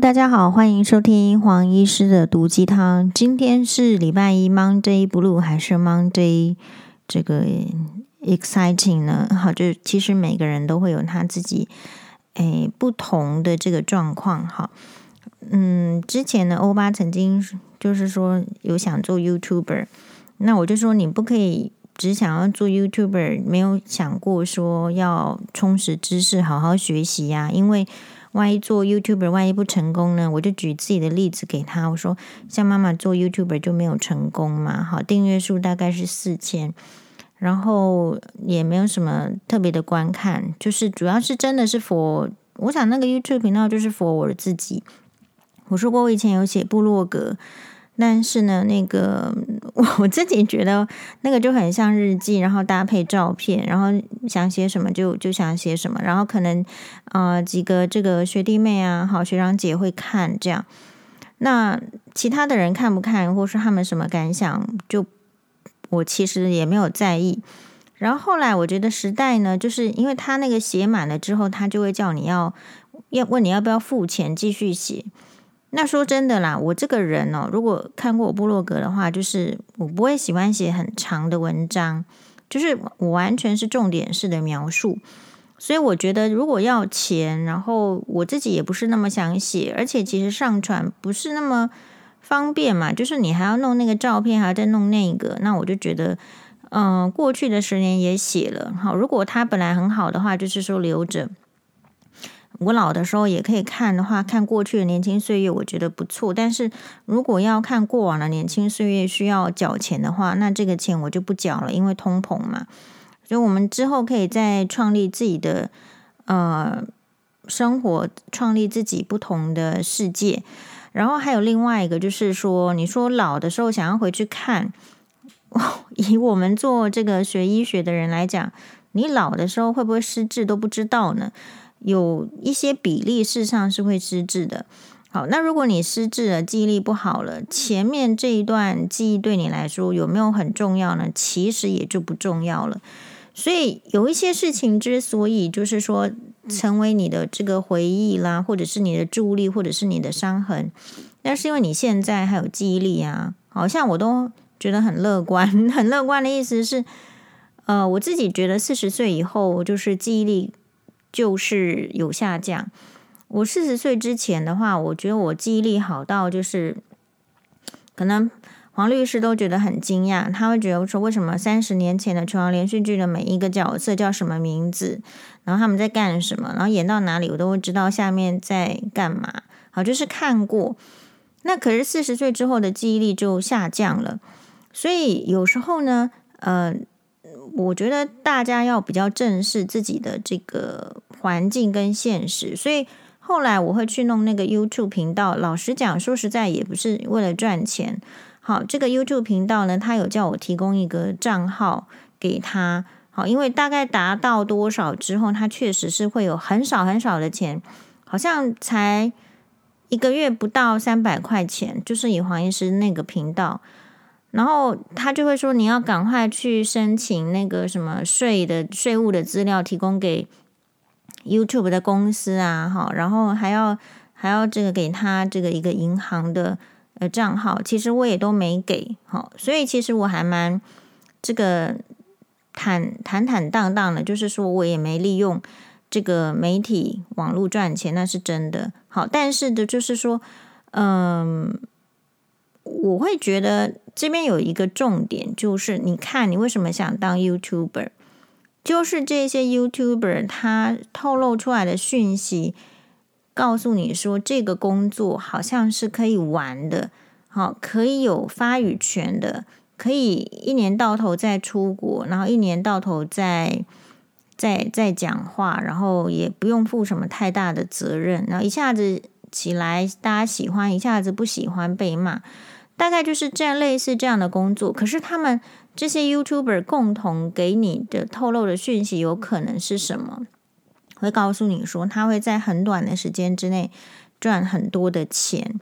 大家好，欢迎收听黄医师的毒鸡汤。今天是礼拜一，Monday Blue 还是 Monday 这个 exciting 呢？好，就其实每个人都会有他自己诶不同的这个状况。好，嗯，之前呢，欧巴曾经就是说有想做 YouTuber，那我就说你不可以只想要做 YouTuber，没有想过说要充实知识，好好学习呀，因为。万一做 YouTuber，万一不成功呢？我就举自己的例子给他，我说像妈妈做 YouTuber 就没有成功嘛，好，订阅数大概是四千，然后也没有什么特别的观看，就是主要是真的是 for，我想那个 YouTube 频道就是 for 我自己。我说过我以前有写部落格。但是呢，那个 我自己觉得那个就很像日记，然后搭配照片，然后想写什么就就想写什么，然后可能啊、呃、几个这个学弟妹啊，好学长姐会看这样，那其他的人看不看，或是他们什么感想，就我其实也没有在意。然后后来我觉得时代呢，就是因为他那个写满了之后，他就会叫你要要问你要不要付钱继续写。那说真的啦，我这个人哦，如果看过我部落格的话，就是我不会喜欢写很长的文章，就是我完全是重点式的描述。所以我觉得，如果要钱，然后我自己也不是那么想写，而且其实上传不是那么方便嘛，就是你还要弄那个照片，还要再弄那个，那我就觉得，嗯、呃，过去的十年也写了，好，如果它本来很好的话，就是说留着。我老的时候也可以看的话，看过去的年轻岁月，我觉得不错。但是如果要看过往的年轻岁月需要缴钱的话，那这个钱我就不缴了，因为通膨嘛。所以我们之后可以再创立自己的呃生活，创立自己不同的世界。然后还有另外一个，就是说，你说老的时候想要回去看，以我们做这个学医学的人来讲，你老的时候会不会失智都不知道呢？有一些比例，事实上是会失智的。好，那如果你失智了，记忆力不好了，前面这一段记忆对你来说有没有很重要呢？其实也就不重要了。所以有一些事情之所以就是说成为你的这个回忆啦，或者是你的助力，或者是你的伤痕，那是因为你现在还有记忆力啊。好像我都觉得很乐观，很乐观的意思是，呃，我自己觉得四十岁以后就是记忆力。就是有下降。我四十岁之前的话，我觉得我记忆力好到就是，可能黄律师都觉得很惊讶。他会觉得说，为什么三十年前的琼瑶连续剧的每一个角色叫什么名字，然后他们在干什么，然后演到哪里，我都会知道下面在干嘛。好，就是看过。那可是四十岁之后的记忆力就下降了。所以有时候呢，呃。我觉得大家要比较正视自己的这个环境跟现实，所以后来我会去弄那个 YouTube 频道。老实讲，说实在也不是为了赚钱。好，这个 YouTube 频道呢，他有叫我提供一个账号给他。好，因为大概达到多少之后，他确实是会有很少很少的钱，好像才一个月不到三百块钱，就是以黄医师那个频道。然后他就会说，你要赶快去申请那个什么税的税务的资料，提供给 YouTube 的公司啊，好，然后还要还要这个给他这个一个银行的呃账号，其实我也都没给，好，所以其实我还蛮这个坦坦坦荡荡的，就是说我也没利用这个媒体网络赚钱，那是真的，好，但是的就是说，嗯。我会觉得这边有一个重点，就是你看你为什么想当 YouTuber，就是这些 YouTuber 他透露出来的讯息，告诉你说这个工作好像是可以玩的，好，可以有发语权的，可以一年到头在出国，然后一年到头在在在讲话，然后也不用负什么太大的责任，然后一下子起来大家喜欢，一下子不喜欢被骂。大概就是这样，类似这样的工作。可是他们这些 YouTuber 共同给你的透露的讯息，有可能是什么？会告诉你说，他会在很短的时间之内赚很多的钱。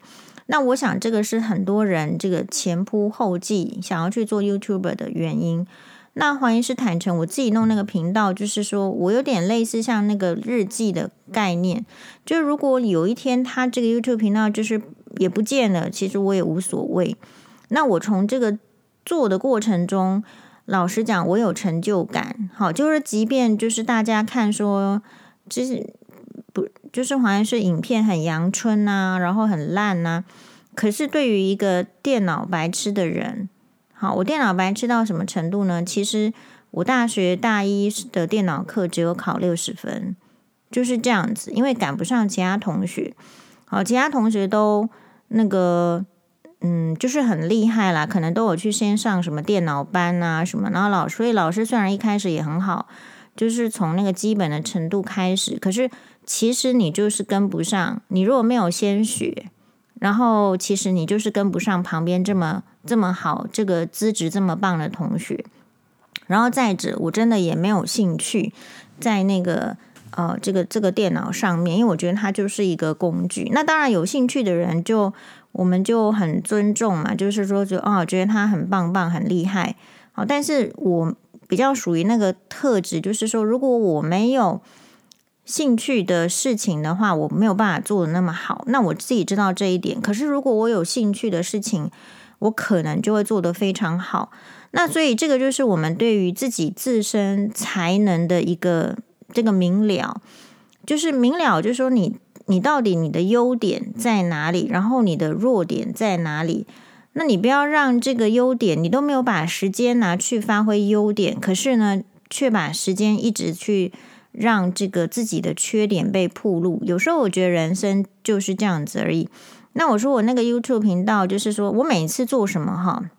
那我想，这个是很多人这个前仆后继想要去做 YouTuber 的原因。那怀疑是坦诚，我自己弄那个频道，就是说我有点类似像那个日记的概念。就如果有一天他这个 YouTube 频道就是也不见了，其实我也无所谓。那我从这个做的过程中，老实讲，我有成就感。好，就是即便就是大家看说，就是不就是好像是影片很阳春呐，然后很烂呐，可是对于一个电脑白痴的人。好，我电脑白痴到什么程度呢？其实我大学大一的电脑课只有考六十分，就是这样子，因为赶不上其他同学。好，其他同学都那个，嗯，就是很厉害啦，可能都有去先上什么电脑班啊什么，然后老所以老师虽然一开始也很好，就是从那个基本的程度开始，可是其实你就是跟不上，你如果没有先学。然后，其实你就是跟不上旁边这么这么好、这个资质这么棒的同学。然后再者，我真的也没有兴趣在那个呃这个这个电脑上面，因为我觉得它就是一个工具。那当然有兴趣的人就我们就很尊重嘛，就是说就哦觉得他很棒棒、很厉害。好，但是我比较属于那个特质，就是说如果我没有。兴趣的事情的话，我没有办法做的那么好。那我自己知道这一点。可是如果我有兴趣的事情，我可能就会做得非常好。那所以这个就是我们对于自己自身才能的一个这个明了，就是明了，就是说你你到底你的优点在哪里，然后你的弱点在哪里？那你不要让这个优点，你都没有把时间拿去发挥优点，可是呢，却把时间一直去。让这个自己的缺点被暴露，有时候我觉得人生就是这样子而已。那我说我那个 YouTube 频道，就是说我每次做什么哈，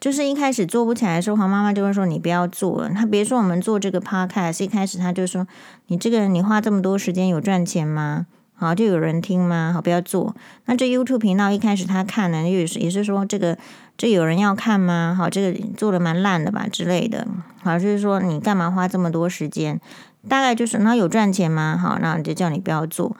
就是一开始做不起来的时候，黄妈妈就会说你不要做了。他别说我们做这个 Podcast，一开始他就说你这个人你花这么多时间有赚钱吗？好，就有人听吗？好，不要做。那这 YouTube 频道一开始他看呢，也是也是说这个这有人要看吗？好，这个做的蛮烂的吧之类的。好，就是说你干嘛花这么多时间？大概就是那有赚钱吗？好，那就叫你不要做。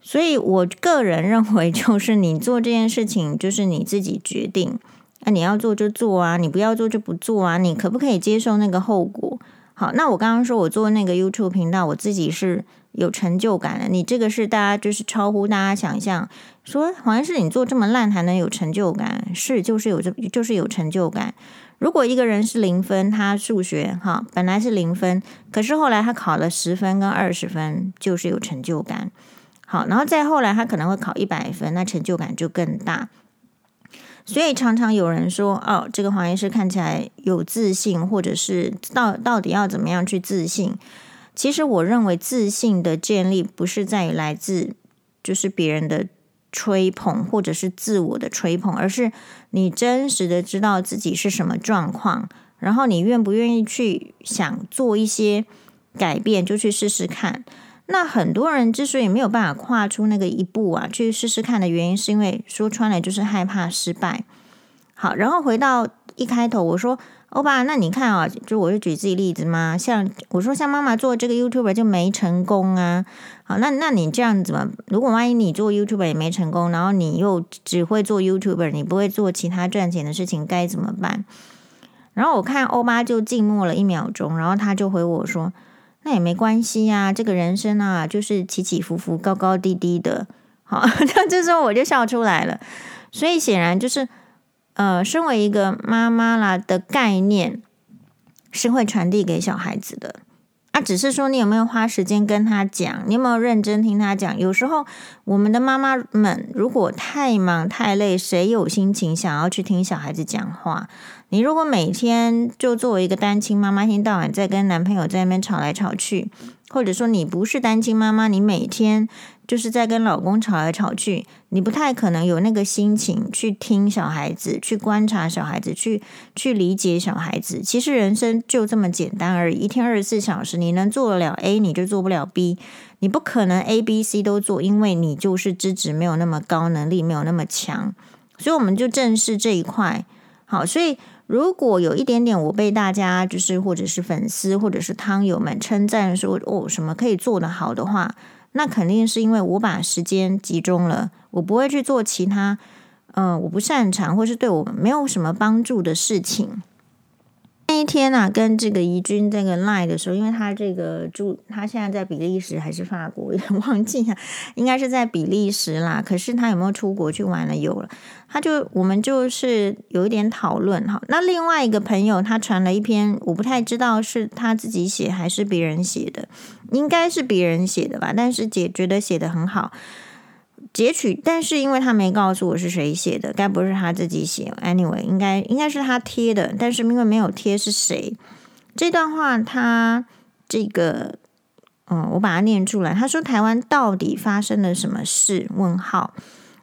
所以我个人认为，就是你做这件事情，就是你自己决定。那你要做就做啊，你不要做就不做啊。你可不可以接受那个后果？好，那我刚刚说我做那个 YouTube 频道，我自己是。有成就感的，你这个是大家就是超乎大家想象，说好像是你做这么烂还能有成就感，是就是有这就是有成就感。如果一个人是零分，他数学哈本来是零分，可是后来他考了十分跟二十分，就是有成就感。好，然后再后来他可能会考一百分，那成就感就更大。所以常常有人说，哦，这个黄医师看起来有自信，或者是到到底要怎么样去自信？其实我认为自信的建立不是在于来自就是别人的吹捧或者是自我的吹捧，而是你真实的知道自己是什么状况，然后你愿不愿意去想做一些改变，就去试试看。那很多人之所以没有办法跨出那个一步啊，去试试看的原因，是因为说穿了就是害怕失败。好，然后回到一开头我说。欧巴，那你看啊，就我就举自己例子嘛。像我说，像妈妈做这个 YouTuber 就没成功啊。好，那那你这样子嘛？如果万一你做 YouTuber 也没成功，然后你又只会做 YouTuber，你不会做其他赚钱的事情，该怎么办？然后我看欧巴就静默了一秒钟，然后他就回我说：“那也没关系呀，这个人生啊，就是起起伏伏，高高低低的。”好，那这时候我就笑出来了。所以显然就是。呃，身为一个妈妈啦的概念是会传递给小孩子的啊，只是说你有没有花时间跟他讲，你有没有认真听他讲？有时候我们的妈妈们如果太忙太累，谁有心情想要去听小孩子讲话？你如果每天就作为一个单亲妈妈，一天到晚在跟男朋友在那边吵来吵去，或者说你不是单亲妈妈，你每天。就是在跟老公吵来吵去，你不太可能有那个心情去听小孩子，去观察小孩子，去去理解小孩子。其实人生就这么简单而已，一天二十四小时，你能做得了 A，你就做不了 B，你不可能 A、B、C 都做，因为你就是资质没有那么高，能力没有那么强。所以我们就正视这一块。好，所以如果有一点点我被大家就是或者是粉丝或者是汤友们称赞说哦什么可以做得好的话。那肯定是因为我把时间集中了，我不会去做其他，嗯、呃，我不擅长或是对我没有什么帮助的事情。那一天啊，跟这个怡君这个 line 的时候，因为他这个住，他现在在比利时还是法国，有点忘记了，应该是在比利时啦。可是他有没有出国去玩了？有了，他就我们就是有一点讨论哈。那另外一个朋友他传了一篇，我不太知道是他自己写还是别人写的，应该是别人写的吧。但是姐觉得写的很好。截取，但是因为他没告诉我是谁写的，该不是他自己写？Anyway，应该应该是他贴的，但是因为没有贴是谁？这段话他这个，嗯，我把它念出来。他说：“台湾到底发生了什么事？”问号。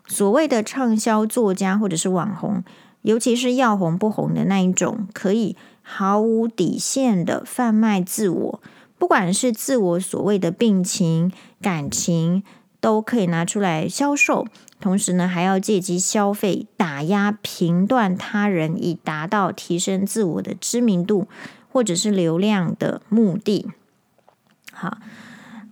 所谓的畅销作家或者是网红，尤其是要红不红的那一种，可以毫无底线的贩卖自我，不管是自我所谓的病情、感情。都可以拿出来销售，同时呢，还要借机消费、打压、评断他人，以达到提升自我的知名度或者是流量的目的。好，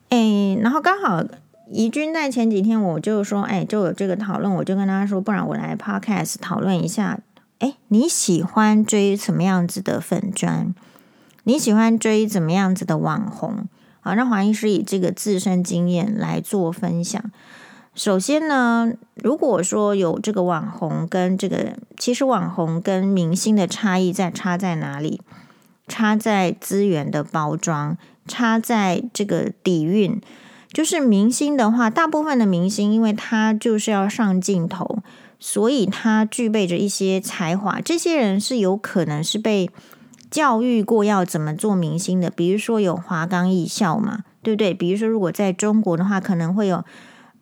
哎，然后刚好怡君在前几天，我就说，哎，就有这个讨论，我就跟他说，不然我来 Podcast 讨论一下。哎，你喜欢追什么样子的粉砖？你喜欢追怎么样子的网红？好，让黄医师以这个自身经验来做分享。首先呢，如果说有这个网红跟这个，其实网红跟明星的差异在差在哪里？差在资源的包装，差在这个底蕴。就是明星的话，大部分的明星，因为他就是要上镜头，所以他具备着一些才华。这些人是有可能是被。教育过要怎么做明星的，比如说有华冈艺校嘛，对不对？比如说如果在中国的话，可能会有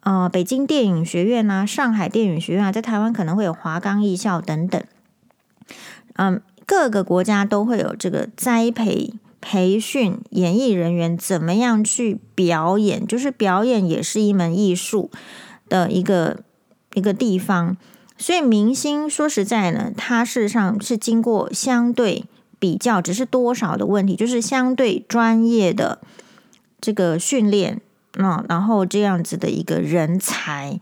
呃北京电影学院啊、上海电影学院啊，在台湾可能会有华冈艺校等等。嗯，各个国家都会有这个栽培、培训演艺人员怎么样去表演，就是表演也是一门艺术的一个一个地方。所以明星说实在呢，他事实上是经过相对。比较只是多少的问题，就是相对专业的这个训练，嗯，然后这样子的一个人才。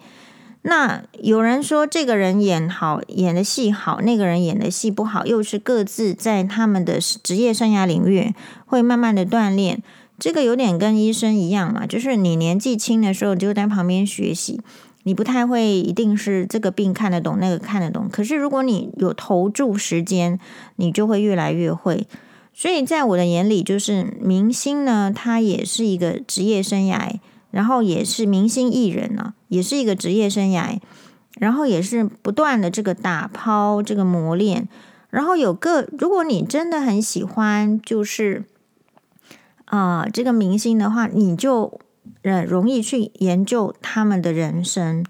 那有人说这个人演好，演的戏好，那个人演的戏不好，又是各自在他们的职业生涯领域会慢慢的锻炼。这个有点跟医生一样嘛，就是你年纪轻的时候就在旁边学习。你不太会，一定是这个病看得懂，那个看得懂。可是如果你有投注时间，你就会越来越会。所以在我的眼里，就是明星呢，他也是一个职业生涯，然后也是明星艺人呢、啊，也是一个职业生涯，然后也是不断的这个打抛，这个磨练。然后有个，如果你真的很喜欢，就是啊、这个明星的话，你就。人容易去研究他们的人生，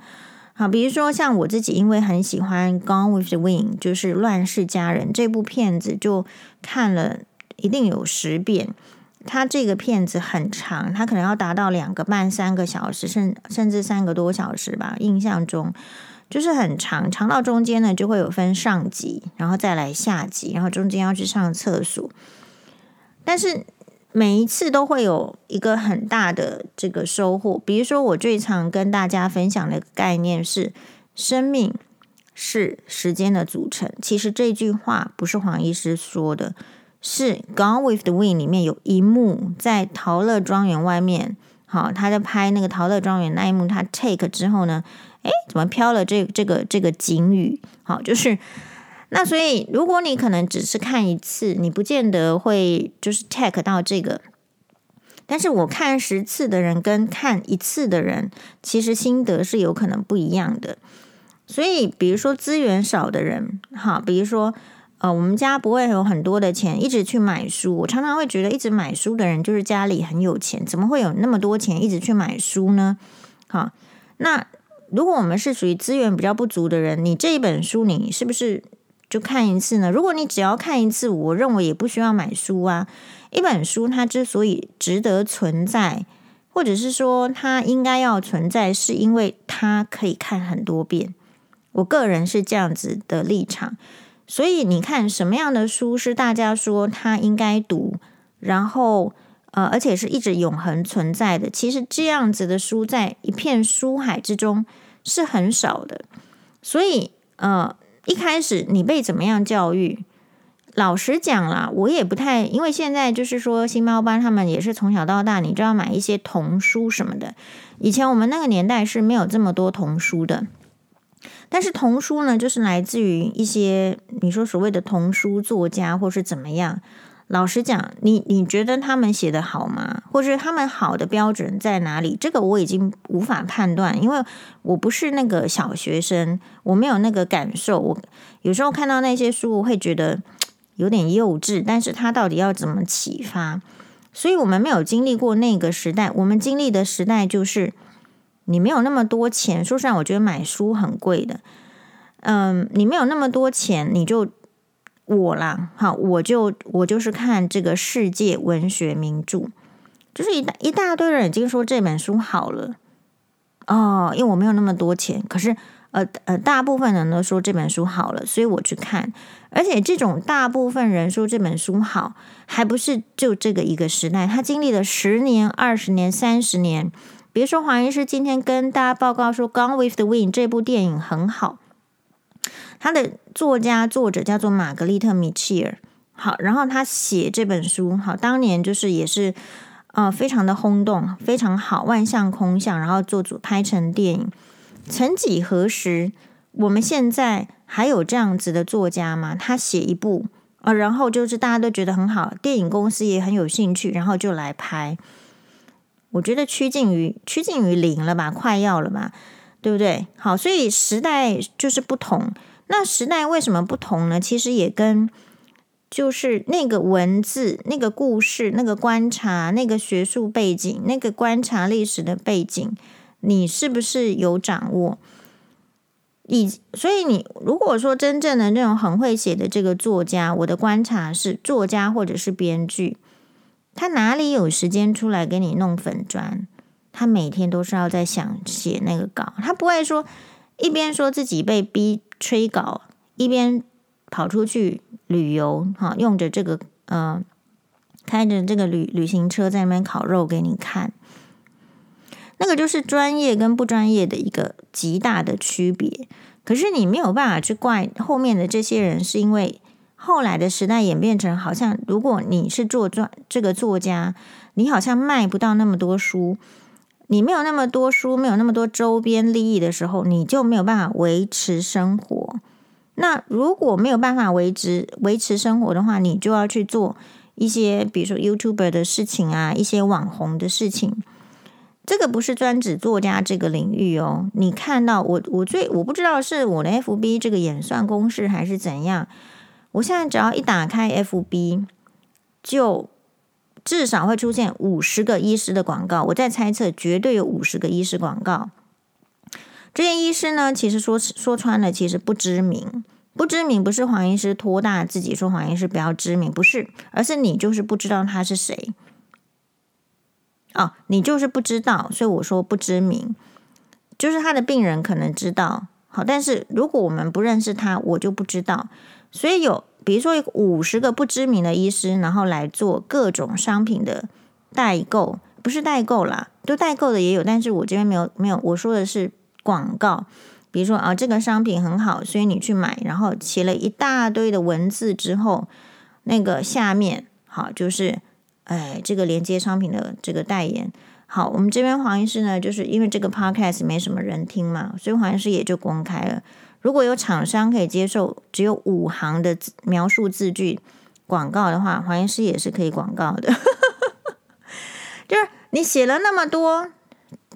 好，比如说像我自己，因为很喜欢《Gone with the Wind》，就是《乱世佳人》这部片子，就看了一定有十遍。它这个片子很长，它可能要达到两个半、三个小时，甚甚至三个多小时吧。印象中就是很长，长到中间呢就会有分上集，然后再来下集，然后中间要去上厕所，但是。每一次都会有一个很大的这个收获，比如说我最常跟大家分享的概念是：生命是时间的组成。其实这句话不是黄医师说的，是《Gone with the Wind》里面有一幕在桃乐庄园外面，好，他在拍那个桃乐庄园那一幕，他 take 之后呢，诶，怎么飘了这这个这个警语？好，就是。那所以，如果你可能只是看一次，你不见得会就是 take 到这个。但是我看十次的人跟看一次的人，其实心得是有可能不一样的。所以，比如说资源少的人，哈，比如说呃，我们家不会有很多的钱一直去买书。我常常会觉得，一直买书的人就是家里很有钱，怎么会有那么多钱一直去买书呢？哈，那如果我们是属于资源比较不足的人，你这一本书，你是不是？就看一次呢？如果你只要看一次，我认为也不需要买书啊。一本书它之所以值得存在，或者是说它应该要存在，是因为它可以看很多遍。我个人是这样子的立场。所以你看什么样的书是大家说它应该读，然后呃，而且是一直永恒存在的。其实这样子的书在一片书海之中是很少的。所以呃。一开始你被怎么样教育，老实讲啦，我也不太，因为现在就是说星猫班他们也是从小到大，你知道买一些童书什么的。以前我们那个年代是没有这么多童书的，但是童书呢，就是来自于一些你说所谓的童书作家或是怎么样。老实讲，你你觉得他们写的好吗？或者他们好的标准在哪里？这个我已经无法判断，因为我不是那个小学生，我没有那个感受。我有时候看到那些书，我会觉得有点幼稚，但是他到底要怎么启发？所以我们没有经历过那个时代，我们经历的时代就是你没有那么多钱。说实话，我觉得买书很贵的。嗯，你没有那么多钱，你就。我啦，好，我就我就是看这个世界文学名著，就是一大一大堆人已经说这本书好了哦，因为我没有那么多钱，可是呃呃，大部分人都说这本书好了，所以我去看，而且这种大部分人说这本书好，还不是就这个一个时代，他经历了十年、二十年、三十年。比如说黄医师今天跟大家报告说《Gone with the Wind》这部电影很好。他的作家作者叫做玛格丽特·米切尔，好，然后他写这本书，好，当年就是也是呃非常的轰动，非常好，万象空巷，然后做主拍成电影。曾几何时，我们现在还有这样子的作家吗？他写一部啊，然后就是大家都觉得很好，电影公司也很有兴趣，然后就来拍。我觉得趋近于趋近于零了吧，快要了吧，对不对？好，所以时代就是不同。那时代为什么不同呢？其实也跟就是那个文字、那个故事、那个观察、那个学术背景、那个观察历史的背景，你是不是有掌握？以所以你如果说真正的那种很会写的这个作家，我的观察是作家或者是编剧，他哪里有时间出来给你弄粉砖？他每天都是要在想写那个稿，他不会说一边说自己被逼。催稿，一边跑出去旅游，哈，用着这个呃，开着这个旅旅行车在那边烤肉给你看，那个就是专业跟不专业的一个极大的区别。可是你没有办法去怪后面的这些人，是因为后来的时代演变成好像，如果你是做专这个作家，你好像卖不到那么多书。你没有那么多书，没有那么多周边利益的时候，你就没有办法维持生活。那如果没有办法维持维持生活的话，你就要去做一些，比如说 YouTuber 的事情啊，一些网红的事情。这个不是专指作家这个领域哦。你看到我，我最我不知道是我的 FB 这个演算公式还是怎样。我现在只要一打开 FB，就。至少会出现五十个医师的广告，我在猜测，绝对有五十个医师广告。这些医师呢，其实说说穿了，其实不知名，不知名不是黄医师托大自己说黄医师不要知名，不是，而是你就是不知道他是谁。哦，你就是不知道，所以我说不知名，就是他的病人可能知道，好，但是如果我们不认识他，我就不知道，所以有。比如说，五十个不知名的医师，然后来做各种商品的代购，不是代购啦，都代购的也有，但是我这边没有没有。我说的是广告，比如说啊，这个商品很好，所以你去买，然后写了一大堆的文字之后，那个下面好就是，哎，这个连接商品的这个代言。好，我们这边黄医师呢，就是因为这个 podcast 没什么人听嘛，所以黄医师也就公开了。如果有厂商可以接受只有五行的描述字句广告的话，黄医师也是可以广告的。就是你写了那么多，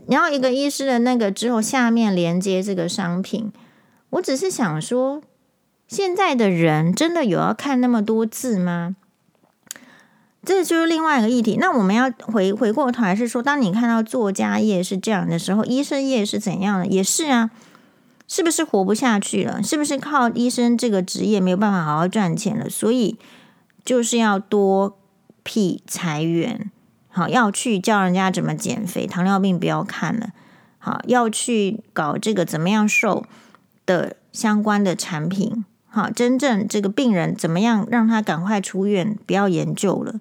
然后一个医师的那个之后，下面连接这个商品，我只是想说，现在的人真的有要看那么多字吗？这就是另外一个议题。那我们要回回过头来是说，当你看到作家业是这样的时候，医生业是怎样的？也是啊。是不是活不下去了？是不是靠医生这个职业没有办法好好赚钱了？所以就是要多辟裁员，好，要去教人家怎么减肥，糖尿病不要看了，好，要去搞这个怎么样瘦的相关的产品，好，真正这个病人怎么样让他赶快出院，不要研究了。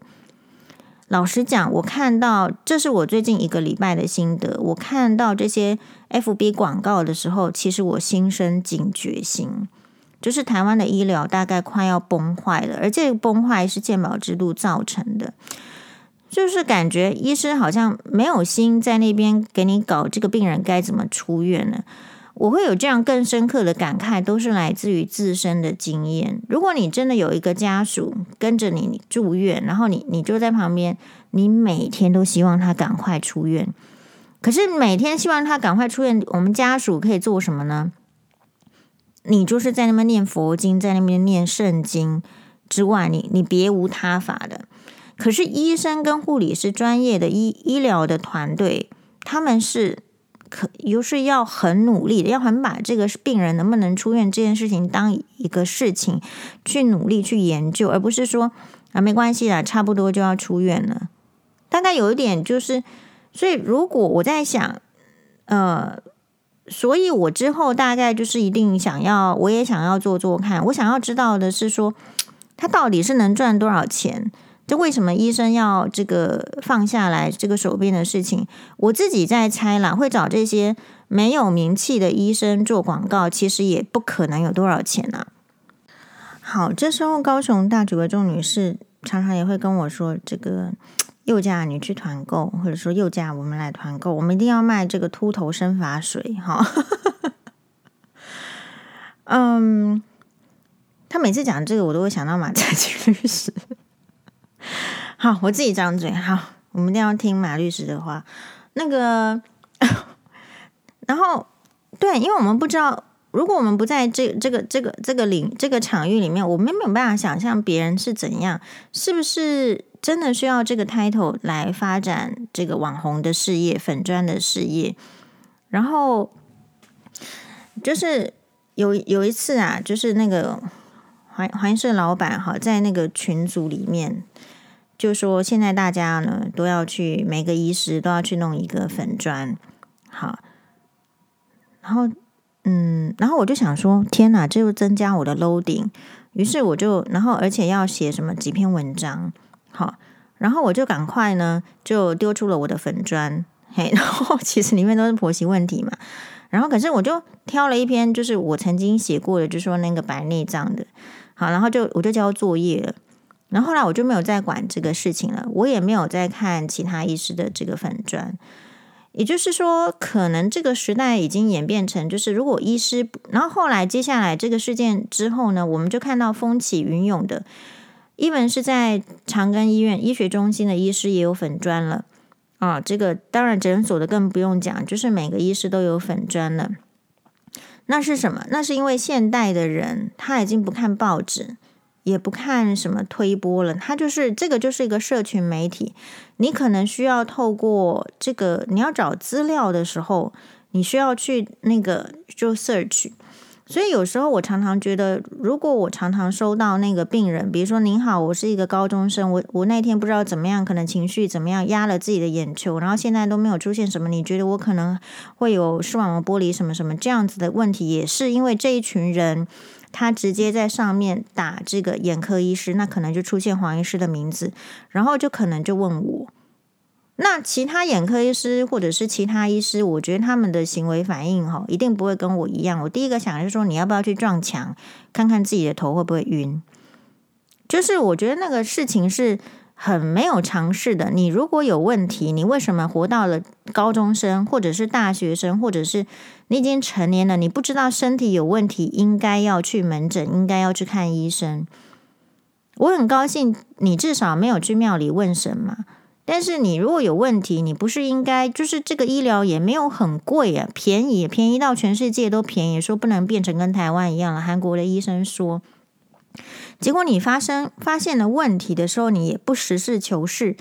老实讲，我看到这是我最近一个礼拜的心得。我看到这些 FB 广告的时候，其实我心生警觉心。就是台湾的医疗大概快要崩坏了，而这个崩坏是健保制度造成的，就是感觉医生好像没有心在那边给你搞这个病人该怎么出院呢？我会有这样更深刻的感慨，都是来自于自身的经验。如果你真的有一个家属跟着你住院，然后你你就在旁边，你每天都希望他赶快出院。可是每天希望他赶快出院，我们家属可以做什么呢？你就是在那边念佛经，在那边念圣经之外，你你别无他法的。可是医生跟护理是专业的医医疗的团队，他们是。可又是要很努力的，要很把这个病人能不能出院这件事情当一个事情去努力去研究，而不是说啊没关系啦，差不多就要出院了。大概有一点就是，所以如果我在想，呃，所以我之后大概就是一定想要，我也想要做做看，我想要知道的是说，他到底是能赚多少钱。这为什么医生要这个放下来这个手边的事情？我自己在猜啦，会找这些没有名气的医生做广告，其实也不可能有多少钱啊。好，这时候高雄大举为重女士常常也会跟我说：“这个宥嘉你去团购，或者说宥嘉我们来团购，我们一定要卖这个秃头生发水。”哈，嗯，他每次讲这个，我都会想到马才清律师。好，我自己张嘴。好，我们一定要听马律师的话。那个，然后，对，因为我们不知道，如果我们不在这这个这个这个领这个场域里面，我们没有办法想象别人是怎样，是不是真的需要这个 title 来发展这个网红的事业、粉砖的事业？然后，就是有有一次啊，就是那个环环社老板哈，在那个群组里面。就说现在大家呢都要去，每个医师都要去弄一个粉砖，好，然后嗯，然后我就想说，天哪，这又增加我的 loading，于是我就，然后而且要写什么几篇文章，好，然后我就赶快呢就丢出了我的粉砖，嘿，然后其实里面都是婆媳问题嘛，然后可是我就挑了一篇，就是我曾经写过的，就说那个白内障的，好，然后就我就交作业了。然后后来我就没有再管这个事情了，我也没有再看其他医师的这个粉砖。也就是说，可能这个时代已经演变成，就是如果医师，然后后来接下来这个事件之后呢，我们就看到风起云涌的，even 是在长庚医院医学中心的医师也有粉专了啊。这个当然诊所的更不用讲，就是每个医师都有粉专了。那是什么？那是因为现代的人他已经不看报纸。也不看什么推播了，他就是这个就是一个社群媒体。你可能需要透过这个，你要找资料的时候，你需要去那个就 search。所以有时候我常常觉得，如果我常常收到那个病人，比如说您好，我是一个高中生，我我那天不知道怎么样，可能情绪怎么样压了自己的眼球，然后现在都没有出现什么，你觉得我可能会有视网膜剥离什么什么这样子的问题，也是因为这一群人。他直接在上面打这个眼科医师，那可能就出现黄医师的名字，然后就可能就问我。那其他眼科医师或者是其他医师，我觉得他们的行为反应哈，一定不会跟我一样。我第一个想的是说，你要不要去撞墙，看看自己的头会不会晕？就是我觉得那个事情是。很没有常识的。你如果有问题，你为什么活到了高中生，或者是大学生，或者是你已经成年了，你不知道身体有问题，应该要去门诊，应该要去看医生。我很高兴你至少没有去庙里问神嘛。但是你如果有问题，你不是应该就是这个医疗也没有很贵啊，便宜，便宜到全世界都便宜，说不能变成跟台湾一样了。韩国的医生说。结果你发生发现了问题的时候，你也不实事求是，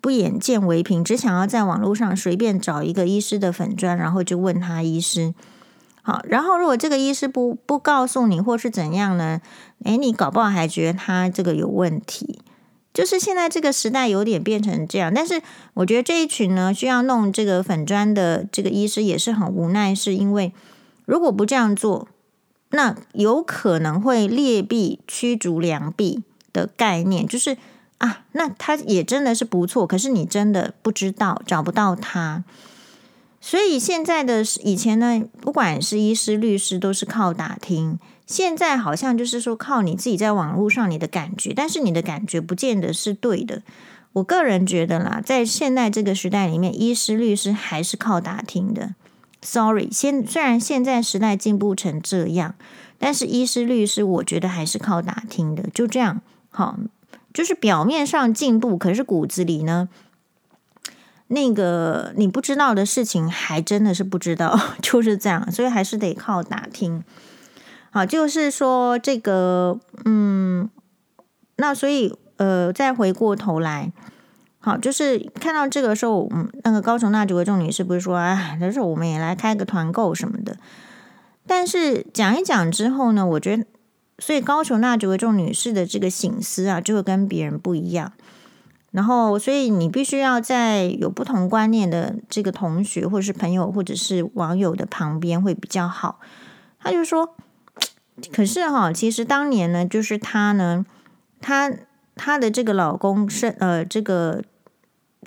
不眼见为凭，只想要在网络上随便找一个医师的粉专，然后就问他医师。好，然后如果这个医师不不告诉你或是怎样呢？诶，你搞不好还觉得他这个有问题。就是现在这个时代有点变成这样，但是我觉得这一群呢，需要弄这个粉砖的这个医师也是很无奈，是因为如果不这样做。那有可能会劣币驱逐良币的概念，就是啊，那他也真的是不错，可是你真的不知道，找不到他。所以现在的以前呢，不管是医师、律师，都是靠打听。现在好像就是说靠你自己在网络上你的感觉，但是你的感觉不见得是对的。我个人觉得啦，在现在这个时代里面，医师、律师还是靠打听的。Sorry，现虽然现在时代进步成这样，但是医师、律师，我觉得还是靠打听的。就这样，好，就是表面上进步，可是骨子里呢，那个你不知道的事情，还真的是不知道，就是这样。所以还是得靠打听。好，就是说这个，嗯，那所以。呃，再回过头来，好，就是看到这个时候，嗯，那个高雄那几位众女士不是说，哎，那时候我们也来开个团购什么的。但是讲一讲之后呢，我觉得，所以高雄那几位众女士的这个醒思啊，就会跟别人不一样。然后，所以你必须要在有不同观念的这个同学，或者是朋友，或者是网友的旁边会比较好。他就说，可是哈，其实当年呢，就是她呢，她。她的这个老公是呃，这个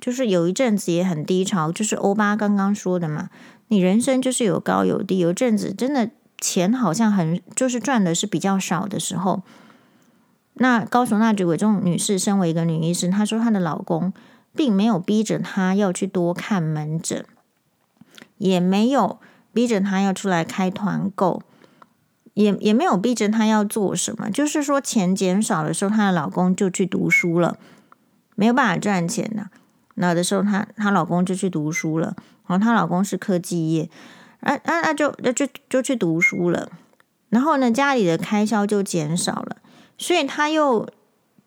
就是有一阵子也很低潮，就是欧巴刚刚说的嘛，你人生就是有高有低，有阵子真的钱好像很就是赚的是比较少的时候。那高雄那几位这种女士，身为一个女医生，她说她的老公并没有逼着她要去多看门诊，也没有逼着她要出来开团购。也也没有逼着她要做什么，就是说钱减少的时候，她的老公就去读书了，没有办法赚钱呢。那的时候，她她老公就去读书了，然后她老公是科技业，啊啊啊，就就就去读书了。然后呢，家里的开销就减少了，所以她又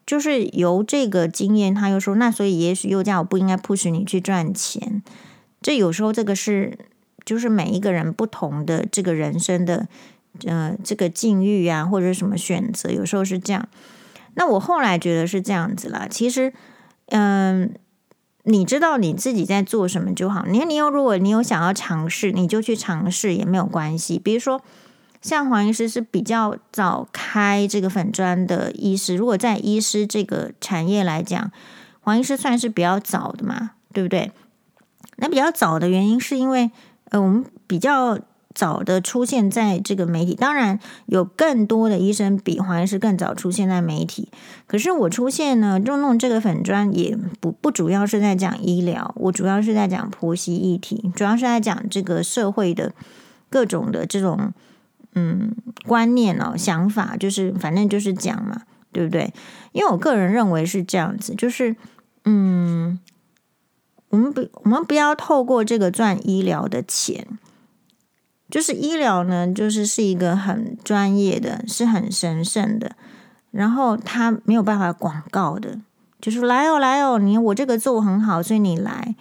就是由这个经验，她又说，那所以也许又叫我不应该 push 你去赚钱。这有时候这个是就是每一个人不同的这个人生的。呃，这个境遇啊，或者什么选择，有时候是这样。那我后来觉得是这样子啦。其实，嗯、你知道你自己在做什么就好。你看，你有如果你有想要尝试，你就去尝试也没有关系。比如说，像黄医师是比较早开这个粉专的医师，如果在医师这个产业来讲，黄医师算是比较早的嘛，对不对？那比较早的原因是因为，呃，我们比较。早的出现在这个媒体，当然有更多的医生比黄医师更早出现在媒体。可是我出现呢，就弄这个粉专也不不主要是在讲医疗，我主要是在讲婆媳议题，主要是在讲这个社会的各种的这种嗯观念哦想法，就是反正就是讲嘛，对不对？因为我个人认为是这样子，就是嗯，我们不我们不要透过这个赚医疗的钱。就是医疗呢，就是是一个很专业的，是很神圣的，然后它没有办法广告的，就是来哦来哦，你我这个做很好，所以你来。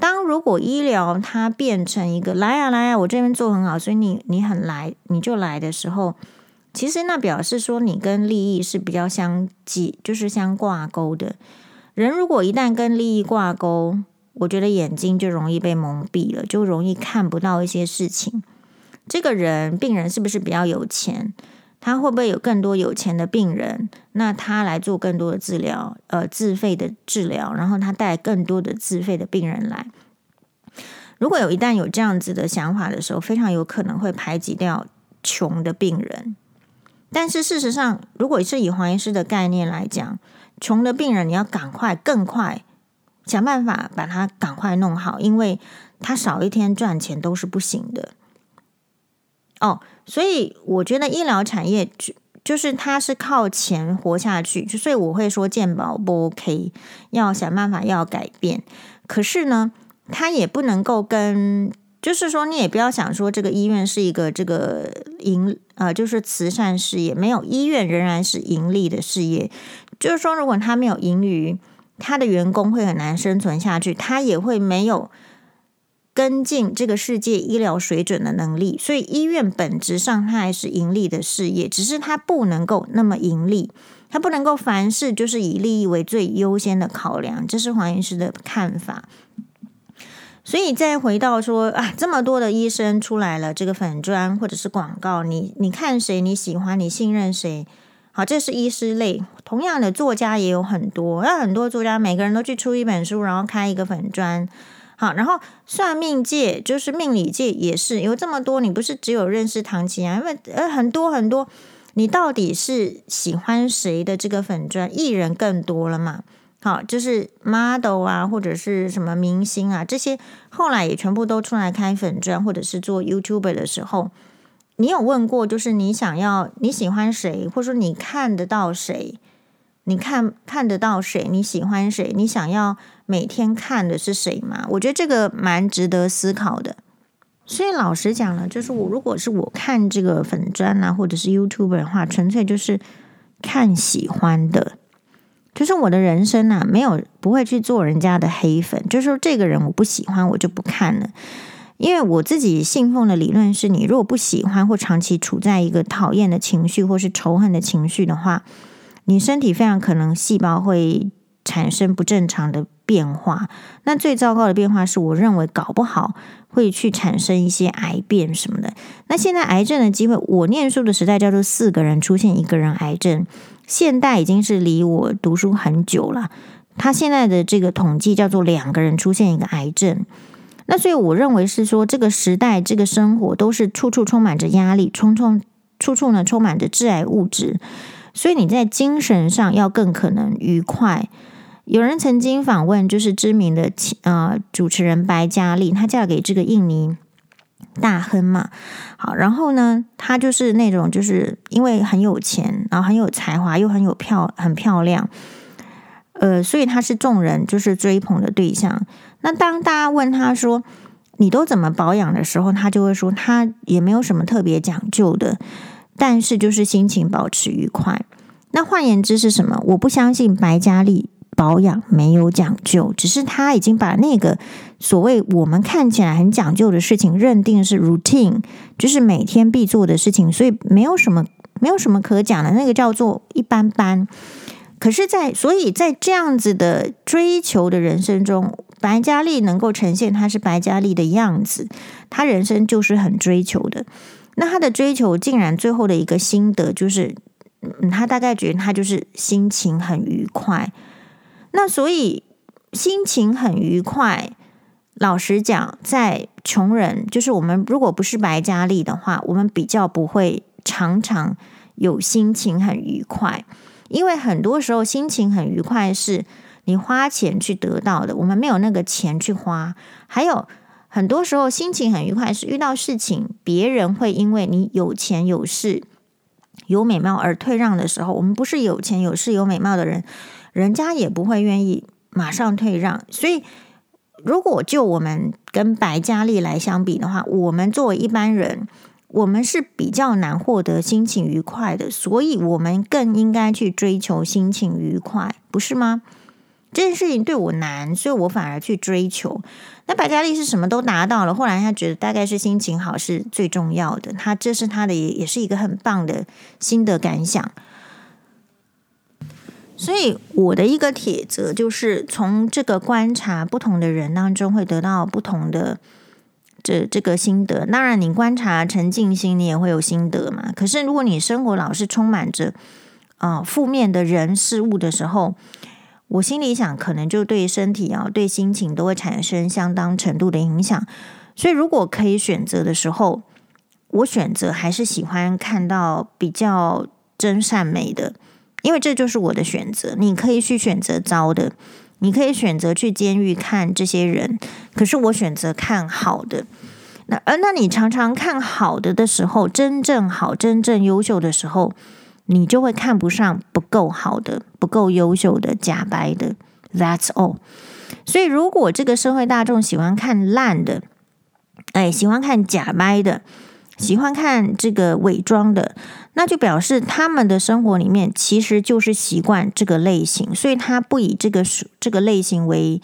当如果医疗它变成一个来啊来啊，我这边做很好，所以你你很来你就来的时候，其实那表示说你跟利益是比较相继，就是相挂钩的。人如果一旦跟利益挂钩，我觉得眼睛就容易被蒙蔽了，就容易看不到一些事情。这个人病人是不是比较有钱？他会不会有更多有钱的病人？那他来做更多的治疗，呃，自费的治疗，然后他带更多的自费的病人来。如果有一旦有这样子的想法的时候，非常有可能会排挤掉穷的病人。但是事实上，如果是以黄医师的概念来讲，穷的病人你要赶快、更快。想办法把它赶快弄好，因为他少一天赚钱都是不行的。哦，所以我觉得医疗产业就就是它是靠钱活下去，所以我会说健保不 OK，要想办法要改变。可是呢，它也不能够跟，就是说你也不要想说这个医院是一个这个盈呃，就是慈善事业，没有医院仍然是盈利的事业。就是说，如果它没有盈余。他的员工会很难生存下去，他也会没有跟进这个世界医疗水准的能力。所以医院本质上它还是盈利的事业，只是它不能够那么盈利，它不能够凡事就是以利益为最优先的考量。这是黄医师的看法。所以再回到说啊，这么多的医生出来了，这个粉砖或者是广告，你你看谁你喜欢，你信任谁？好，这是医师类。同样的作家也有很多，那很多作家每个人都去出一本书，然后开一个粉专，好，然后算命界就是命理界也是有这么多，你不是只有认识唐綺阳，因为呃很多很多，你到底是喜欢谁的这个粉专艺人更多了嘛？好，就是 model 啊，或者是什么明星啊，这些后来也全部都出来开粉专，或者是做 YouTube 的时候，你有问过，就是你想要你喜欢谁，或者说你看得到谁？你看看得到谁？你喜欢谁？你想要每天看的是谁吗？我觉得这个蛮值得思考的。所以老实讲呢，就是我如果是我看这个粉专啊，或者是 YouTube 的话，纯粹就是看喜欢的。就是我的人生啊，没有不会去做人家的黑粉。就是说这个人我不喜欢，我就不看了。因为我自己信奉的理论是，你如果不喜欢或长期处在一个讨厌的情绪或是仇恨的情绪的话。你身体非常可能细胞会产生不正常的变化，那最糟糕的变化是我认为搞不好会去产生一些癌变什么的。那现在癌症的机会，我念书的时代叫做四个人出现一个人癌症，现代已经是离我读书很久了。他现在的这个统计叫做两个人出现一个癌症。那所以我认为是说，这个时代这个生活都是处处充满着压力，充充处处呢充满着致癌物质。所以你在精神上要更可能愉快。有人曾经访问，就是知名的呃主持人白嘉丽，她嫁给这个印尼大亨嘛。好，然后呢，她就是那种就是因为很有钱，然后很有才华，又很有漂很漂亮，呃，所以她是众人就是追捧的对象。那当大家问他说你都怎么保养的时候，他就会说他也没有什么特别讲究的。但是就是心情保持愉快。那换言之是什么？我不相信白嘉丽保养没有讲究，只是她已经把那个所谓我们看起来很讲究的事情认定是 routine，就是每天必做的事情，所以没有什么没有什么可讲的，那个叫做一般般。可是，在所以在这样子的追求的人生中，白嘉丽能够呈现她是白嘉丽的样子，她人生就是很追求的。那他的追求竟然最后的一个心得就是，嗯，他大概觉得他就是心情很愉快。那所以心情很愉快，老实讲，在穷人，就是我们如果不是白嘉丽的话，我们比较不会常常有心情很愉快，因为很多时候心情很愉快是你花钱去得到的，我们没有那个钱去花，还有。很多时候心情很愉快，是遇到事情，别人会因为你有钱有势有美貌而退让的时候，我们不是有钱有势有美貌的人，人家也不会愿意马上退让。所以，如果就我们跟白嘉丽来相比的话，我们作为一般人，我们是比较难获得心情愉快的，所以我们更应该去追求心情愉快，不是吗？这件事情对我难，所以我反而去追求。那白嘉丽是什么都达到了，后来他觉得大概是心情好是最重要的。他这是他的也也是一个很棒的心得感想。所以我的一个铁则就是从这个观察不同的人当中会得到不同的这这个心得。当然，你观察沉静心，你也会有心得嘛。可是如果你生活老是充满着啊、负面的人事物的时候，我心里想，可能就对身体啊、对心情都会产生相当程度的影响。所以，如果可以选择的时候，我选择还是喜欢看到比较真善美的，因为这就是我的选择。你可以去选择糟的，你可以选择去监狱看这些人，可是我选择看好的。那而那你常常看好的的时候，真正好、真正优秀的时候。你就会看不上不够好的、不够优秀的、假白的。That's all。所以，如果这个社会大众喜欢看烂的，哎，喜欢看假掰的，喜欢看这个伪装的，那就表示他们的生活里面其实就是习惯这个类型，所以他不以这个这个类型为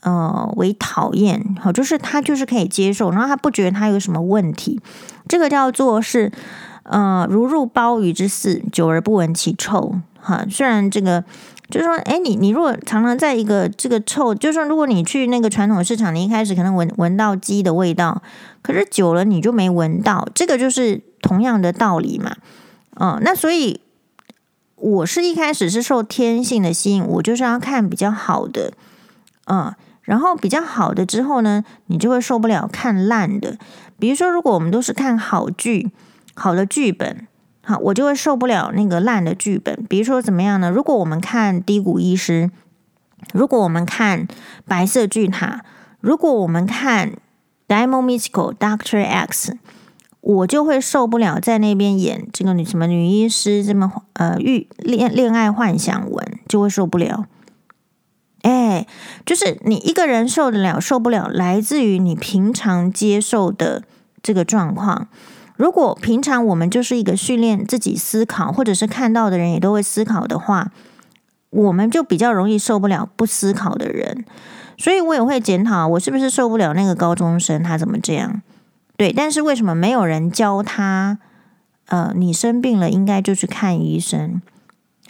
呃为讨厌，好，就是他就是可以接受，然后他不觉得他有什么问题。这个叫做是。呃，如入鲍鱼之肆，久而不闻其臭。哈，虽然这个就是说，哎，你你如果常常在一个这个臭，就是说，如果你去那个传统市场，你一开始可能闻闻到鸡的味道，可是久了你就没闻到，这个就是同样的道理嘛。哦、呃，那所以我是一开始是受天性的吸引，我就是要看比较好的，嗯、然后比较好的之后呢，你就会受不了看烂的。比如说，如果我们都是看好剧、好的剧本，好，我就会受不了那个烂的剧本。比如说怎么样呢？如果我们看《低谷医师》，如果我们看《白色巨塔》，如果我们看《Diamond Mystical Doctor X》，我就会受不了在那边演这个女什么女医师这么呃恋恋爱幻想文，就会受不了。哎，就是你一个人受得了受不了，来自于你平常接受的这个状况。如果平常我们就是一个训练自己思考，或者是看到的人也都会思考的话，我们就比较容易受不了不思考的人。所以我也会检讨，我是不是受不了那个高中生他怎么这样？对，但是为什么没有人教他？呃，你生病了应该就去看医生。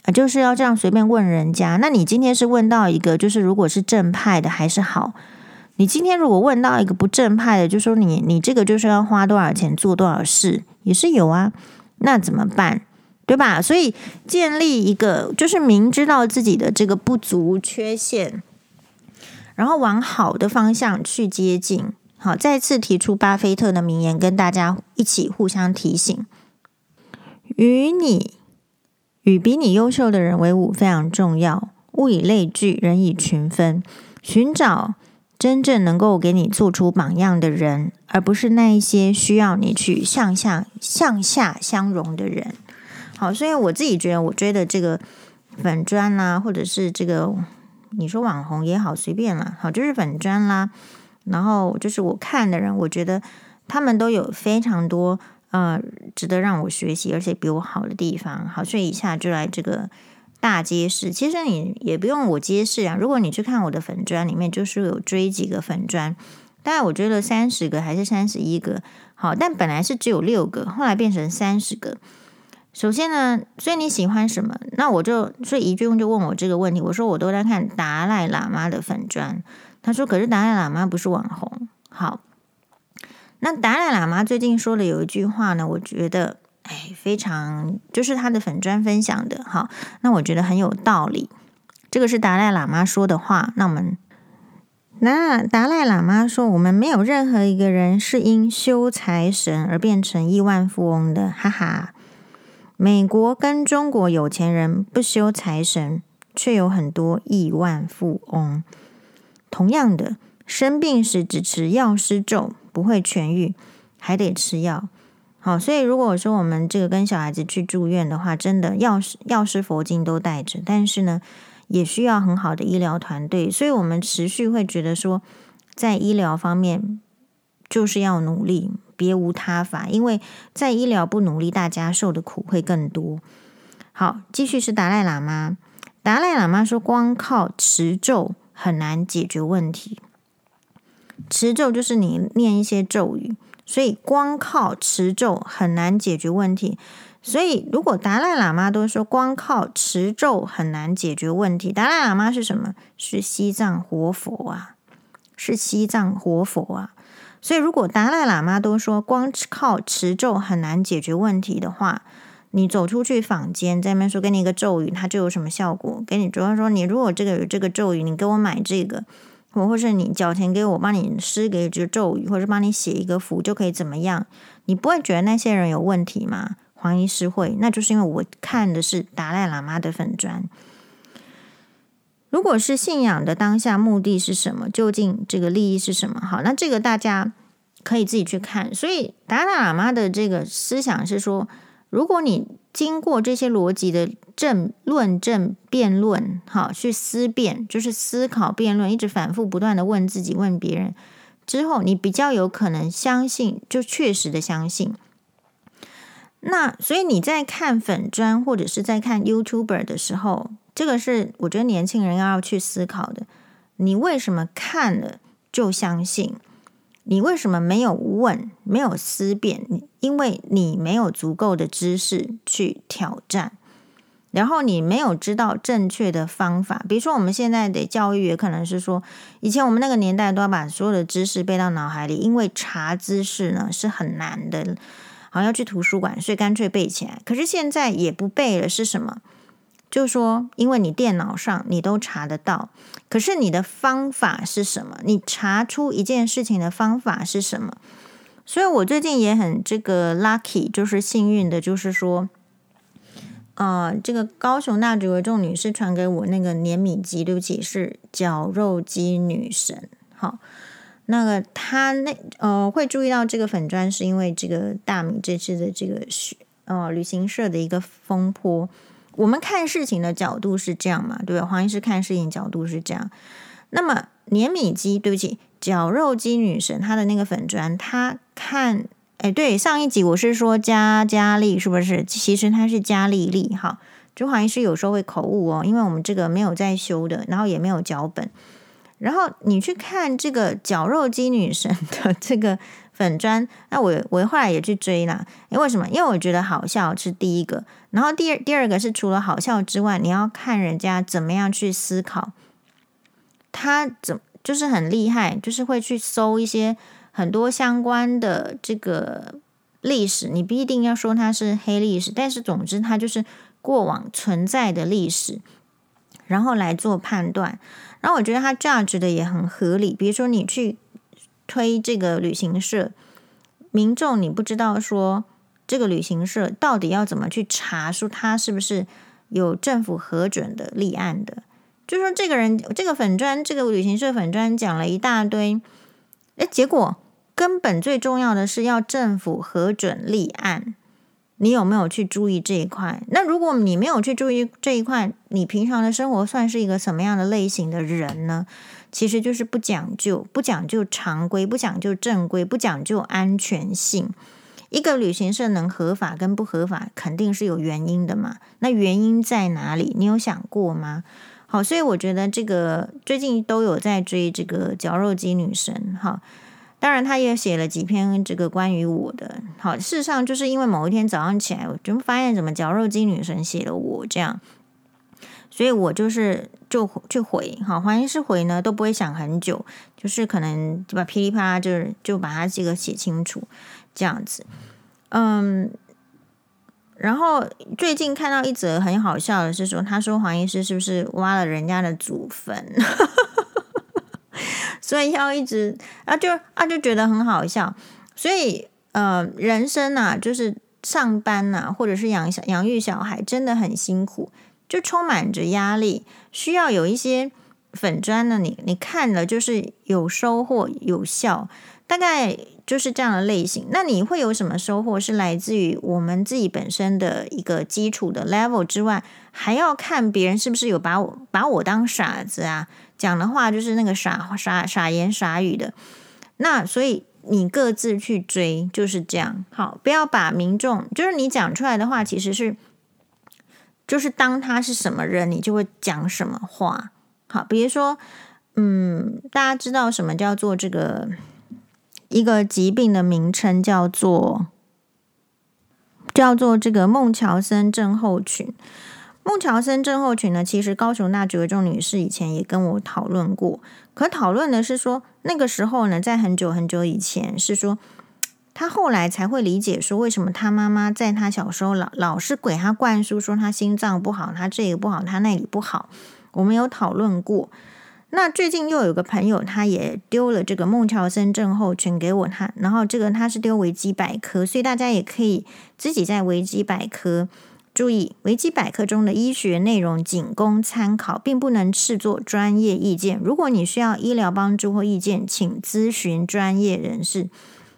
啊，就是要这样随便问人家。那你今天是问到一个，就是如果是正派的还是好？你今天如果问到一个不正派的，就说你你这个就是要花多少钱做多少事，也是有啊。那怎么办？对吧？所以建立一个，就是明知道自己的这个不足缺陷，然后往好的方向去接近。好，再次提出巴菲特的名言，跟大家一起互相提醒：与你。与比你优秀的人为伍非常重要。物以类聚，人以群分。寻找真正能够给你做出榜样的人，而不是那一些需要你去向下向下相容的人。好，所以我自己觉得，我追的这个粉专啦，或者是这个你说网红也好，随便啦，好，就是粉专啦。然后就是我看的人，我觉得他们都有非常多。呃，值得让我学习，而且比我好的地方。好，所以以下就来这个大揭示。其实你也不用我揭示啊。如果你去看我的粉专里面，就是有追几个粉专，大概我追了三十个还是三十一个。好，但本来是只有六个，后来变成三十个。首先呢，所以你喜欢什么？那我就所以一句就问我这个问题。我说我都在看达赖喇嘛的粉专。他说，可是达赖喇嘛不是网红。好。那达赖喇嘛最近说的有一句话呢，我觉得哎，非常就是他的粉专分享的哈，那我觉得很有道理。这个是达赖喇嘛说的话。那我们那达赖喇嘛说，我们没有任何一个人是因修财神而变成亿万富翁的，哈哈。美国跟中国有钱人不修财神，却有很多亿万富翁。同样的，生病时只持药师咒。不会痊愈，还得吃药。好，所以如果说我们这个跟小孩子去住院的话，真的药师药师佛经都带着，但是呢，也需要很好的医疗团队。所以我们持续会觉得说，在医疗方面就是要努力，别无他法。因为在医疗不努力，大家受的苦会更多。好，继续是达赖喇嘛。达赖喇嘛说，光靠持咒很难解决问题。持咒就是你念一些咒语，所以光靠持咒很难解决问题。所以如果达赖喇嘛都说光靠持咒很难解决问题，达赖喇嘛是什么？是西藏活佛啊，是西藏活佛啊。所以如果达赖喇嘛都说光靠持咒很难解决问题的话，你走出去坊间，在那边说给你一个咒语，它就有什么效果？给你主要说，你如果这个有这个咒语，你给我买这个。或或是你缴钱给我，帮你施给一句咒语，或者帮你写一个符，就可以怎么样？你不会觉得那些人有问题吗？黄医师会，那就是因为我看的是达赖喇嘛的粉砖。如果是信仰的当下目的是什么？究竟这个利益是什么？好，那这个大家可以自己去看。所以达赖喇嘛的这个思想是说，如果你经过这些逻辑的证论证辩论，好，去思辨，就是思考辩论，一直反复不断的问自己、问别人之后，你比较有可能相信，就确实的相信。那所以你在看粉砖或者是在看 YouTuber 的时候，这个是我觉得年轻人要去思考的。你为什么看了就相信？你为什么没有问、没有思辨？因为你没有足够的知识去挑战，然后你没有知道正确的方法。比如说，我们现在的教育也可能是说，以前我们那个年代都要把所有的知识背到脑海里，因为查知识呢是很难的，好像，要去图书馆，所以干脆背起来。可是现在也不背了，是什么？就说，因为你电脑上你都查得到，可是你的方法是什么？你查出一件事情的方法是什么？所以我最近也很这个 lucky，就是幸运的，就是说，呃，这个高雄大竹为众女士传给我那个碾米机，对不起，是绞肉机女神。好，那个她那呃会注意到这个粉砖，是因为这个大米这次的这个是呃旅行社的一个风波。我们看事情的角度是这样嘛？对吧？黄医师看事情角度是这样。那么碾米机，对不起。绞肉机女神，她的那个粉砖，她看，哎，对，上一集我是说加加利，是不是？其实她是加利利，哈。就好像是有时候会口误哦，因为我们这个没有在修的，然后也没有脚本。然后你去看这个绞肉机女神的 这个粉砖，那我我后来也去追啦，因为什么？因为我觉得好笑是第一个，然后第二第二个是除了好笑之外，你要看人家怎么样去思考，他怎。就是很厉害，就是会去搜一些很多相关的这个历史。你不一定要说它是黑历史，但是总之它就是过往存在的历史，然后来做判断。然后我觉得它 judge 的也很合理。比如说你去推这个旅行社，民众你不知道说这个旅行社到底要怎么去查出它是不是有政府核准的立案的。就说这个人，这个粉专，这个旅行社粉专讲了一大堆，诶，结果根本最重要的是要政府核准立案，你有没有去注意这一块？那如果你没有去注意这一块，你平常的生活算是一个什么样的类型的人呢？其实就是不讲究，不讲究常规，不讲究正规，不讲究安全性。一个旅行社能合法跟不合法，肯定是有原因的嘛？那原因在哪里？你有想过吗？好，所以我觉得这个最近都有在追这个绞肉机女神，哈，当然他也写了几篇这个关于我的。好，事实上就是因为某一天早上起来，我就发现怎么绞肉机女神写了我这样，所以我就是就去回，好，反正是回呢都不会想很久，就是可能就把噼里啪啦就是就把它这个写清楚这样子，嗯。然后最近看到一则很好笑的是说，他说黄医师是不是挖了人家的祖坟？所以要一直啊就啊就觉得很好笑。所以呃，人生啊，就是上班啊，或者是养小养育小孩，真的很辛苦，就充满着压力，需要有一些粉砖呢，你你看了就是有收获有效。大概就是这样的类型。那你会有什么收获？是来自于我们自己本身的一个基础的 level 之外，还要看别人是不是有把我把我当傻子啊？讲的话就是那个傻傻傻言傻语的。那所以你各自去追就是这样。好，不要把民众就是你讲出来的话，其实是就是当他是什么人，你就会讲什么话。好，比如说，嗯，大家知道什么叫做这个？一个疾病的名称叫做叫做这个孟乔森症候群。孟乔森症候群呢，其实高雄大竹的这种女士以前也跟我讨论过，可讨论的是说那个时候呢，在很久很久以前是说，她后来才会理解说为什么她妈妈在她小时候老老是给她灌输说她心脏不好，她这个不好，她那里不好。我们有讨论过。那最近又有个朋友，他也丢了这个孟乔森症候群给我看，然后这个他是丢维基百科，所以大家也可以自己在维基百科注意，维基百科中的医学内容仅供参考，并不能视作专业意见。如果你需要医疗帮助或意见，请咨询专业人士。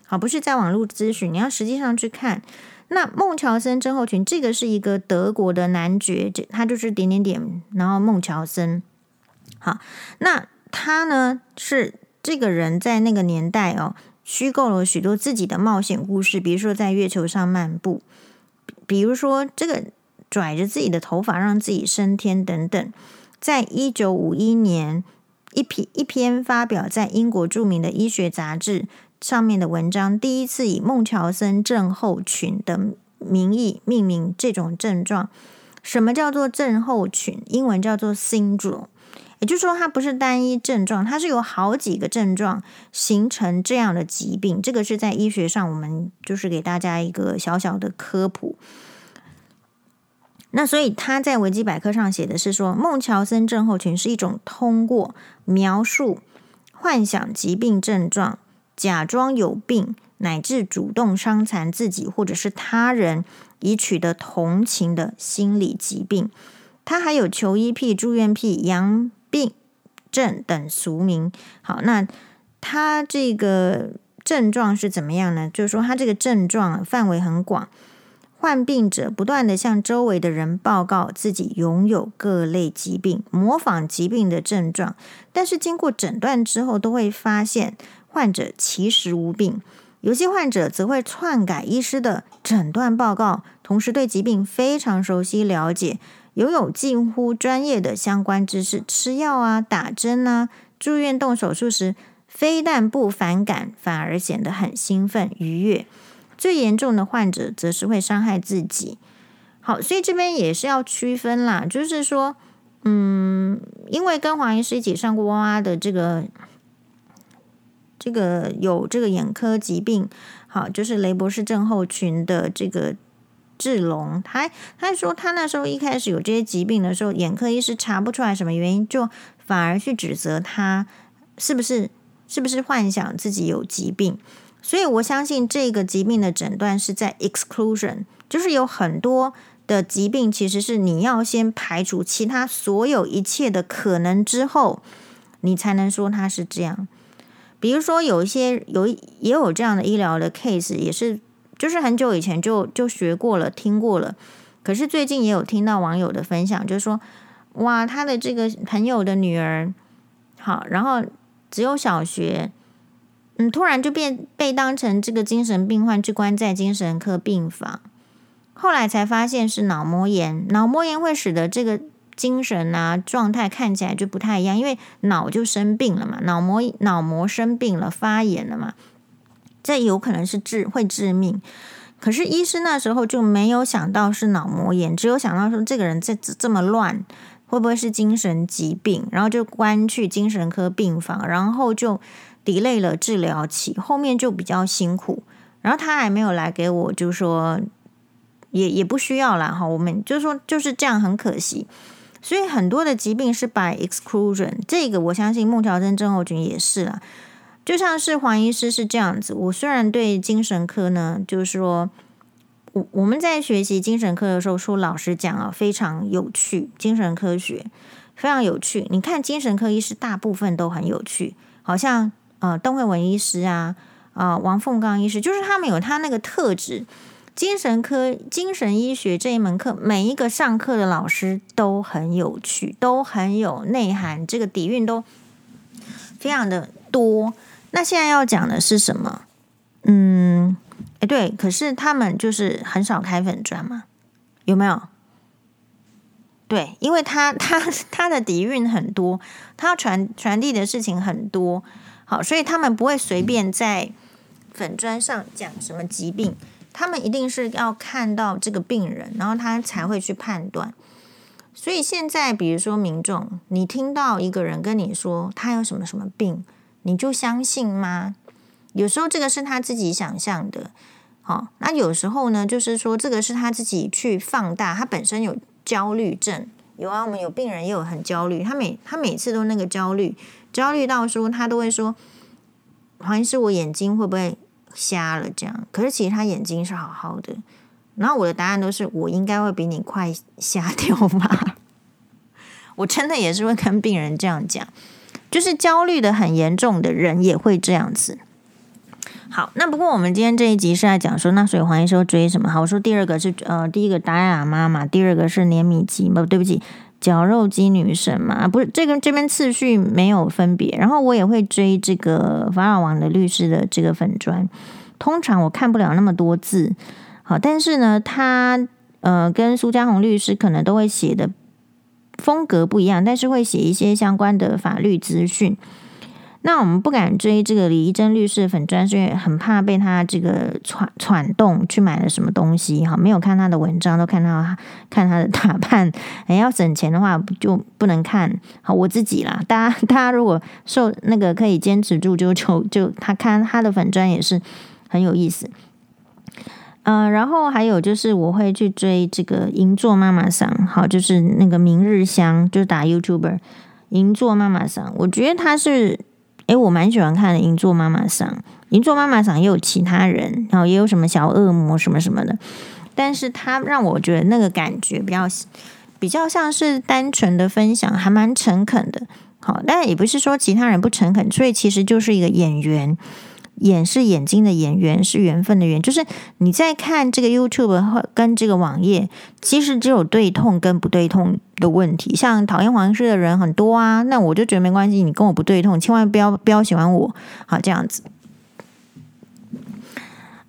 好，不是在网络咨询，你要实际上去看。那孟乔森症候群这个是一个德国的男爵，他就是点点点，然后孟乔森。好，那他呢是这个人在那个年代哦，虚构了许多自己的冒险故事，比如说在月球上漫步，比如说这个拽着自己的头发让自己升天等等。在一九五一年，一篇一篇发表在英国著名的医学杂志上面的文章，第一次以孟乔森症候群的名义命名这种症状。什么叫做症候群？英文叫做 syndrome。也就是说，它不是单一症状，它是有好几个症状形成这样的疾病。这个是在医学上，我们就是给大家一个小小的科普。那所以他在维基百科上写的是说，孟乔森症候群是一种通过描述、幻想疾病症状、假装有病，乃至主动伤残自己或者是他人，以取得同情的心理疾病。他还有求医癖、住院癖、阳病症等俗名。好，那他这个症状是怎么样呢？就是说，他这个症状范围很广。患病者不断地向周围的人报告自己拥有各类疾病，模仿疾病的症状，但是经过诊断之后，都会发现患者其实无病。有些患者则会篡改医师的诊断报告，同时对疾病非常熟悉了解，拥有近乎专业的相关知识。吃药啊、打针啊、住院动手术时，非但不反感，反而显得很兴奋愉悦。最严重的患者则是会伤害自己。好，所以这边也是要区分啦，就是说，嗯，因为跟黄医师一起上过哇哇的这个这个有这个眼科疾病，好，就是雷博士症候群的这个志龙，他他说他那时候一开始有这些疾病的时候，眼科医师查不出来什么原因，就反而去指责他是不是是不是幻想自己有疾病。所以我相信这个疾病的诊断是在 exclusion，就是有很多的疾病其实是你要先排除其他所有一切的可能之后，你才能说它是这样。比如说有一些有也有这样的医疗的 case，也是就是很久以前就就学过了听过了，可是最近也有听到网友的分享，就是说哇，他的这个朋友的女儿好，然后只有小学。嗯，突然就变被当成这个精神病患去关在精神科病房，后来才发现是脑膜炎。脑膜炎会使得这个精神啊状态看起来就不太一样，因为脑就生病了嘛，脑膜脑膜生病了，发炎了嘛，这有可能是致会致命。可是医师那时候就没有想到是脑膜炎，只有想到说这个人这这么乱，会不会是精神疾病？然后就关去精神科病房，然后就。delay 了治疗期，后面就比较辛苦。然后他还没有来给我，就说也也不需要啦。哈。我们就说就是这样，很可惜。所以很多的疾病是 by exclusion，这个我相信孟乔森症候群也是啦。就像是黄医师是这样子。我虽然对精神科呢，就是说我我们在学习精神科的时候，说老实讲啊，非常有趣，精神科学非常有趣。你看精神科医师大部分都很有趣，好像。呃，邓惠文医师啊，啊、王凤刚医师，就是他们有他那个特质。精神科、精神医学这一门课，每一个上课的老师都很有趣，都很有内涵，这个底蕴都非常的多。那现在要讲的是什么？嗯，哎，对，可是他们就是很少开粉砖嘛，有没有？对，因为他 他他的底蕴很多，他要传传递的事情很多。好，所以他们不会随便在粉砖上讲什么疾病，他们一定是要看到这个病人，然后他才会去判断。所以现在，比如说民众，你听到一个人跟你说他有什么什么病，你就相信吗？有时候这个是他自己想象的，好，那有时候呢，就是说这个是他自己去放大，他本身有焦虑症，有啊，我们有病人也有很焦虑，他每他每次都那个焦虑。焦虑到说，他都会说，好像是我眼睛会不会瞎了这样？可是其实他眼睛是好好的。然后我的答案都是，我应该会比你快瞎掉吧？我真的也是会跟病人这样讲，就是焦虑的很严重的人也会这样子。好，那不过我们今天这一集是在讲说，那所以黄医师追什么？好，我说第二个是呃，第一个达雅妈妈，第二个是碾米机嘛，对不起。绞肉机女神嘛，不是这个这边次序没有分别。然后我也会追这个法老王的律师的这个粉专，通常我看不了那么多字，好，但是呢，他呃跟苏嘉红律师可能都会写的风格不一样，但是会写一些相关的法律资讯。那我们不敢追这个李怡贞律师的粉砖，是因为很怕被他这个传传动去买了什么东西哈。没有看他的文章，都看到看他的打扮。哎，要省钱的话，就不能看。好，我自己啦，大家大家如果受那个可以坚持住就，就就他看他的粉砖也是很有意思。嗯、然后还有就是我会去追这个银座妈妈桑，好，就是那个明日香，就是打 YouTuber 银座妈妈桑，我觉得他是，诶，我蛮喜欢看的银座妈妈桑，银座妈妈桑也有其他人，然后也有什么小恶魔什么什么的，但是他让我觉得那个感觉比较比较像是单纯的分享，还蛮诚恳的，好，但也不是说其他人不诚恳，所以其实就是一个演员。眼是眼睛的眼，缘是缘分的缘，就是你在看这个 YouTube 跟这个网页，其实只有对痛跟不对痛的问题。像讨厌黄医师的人很多啊，那我就觉得没关系，你跟我不对痛，千万不要不要喜欢我，好这样子。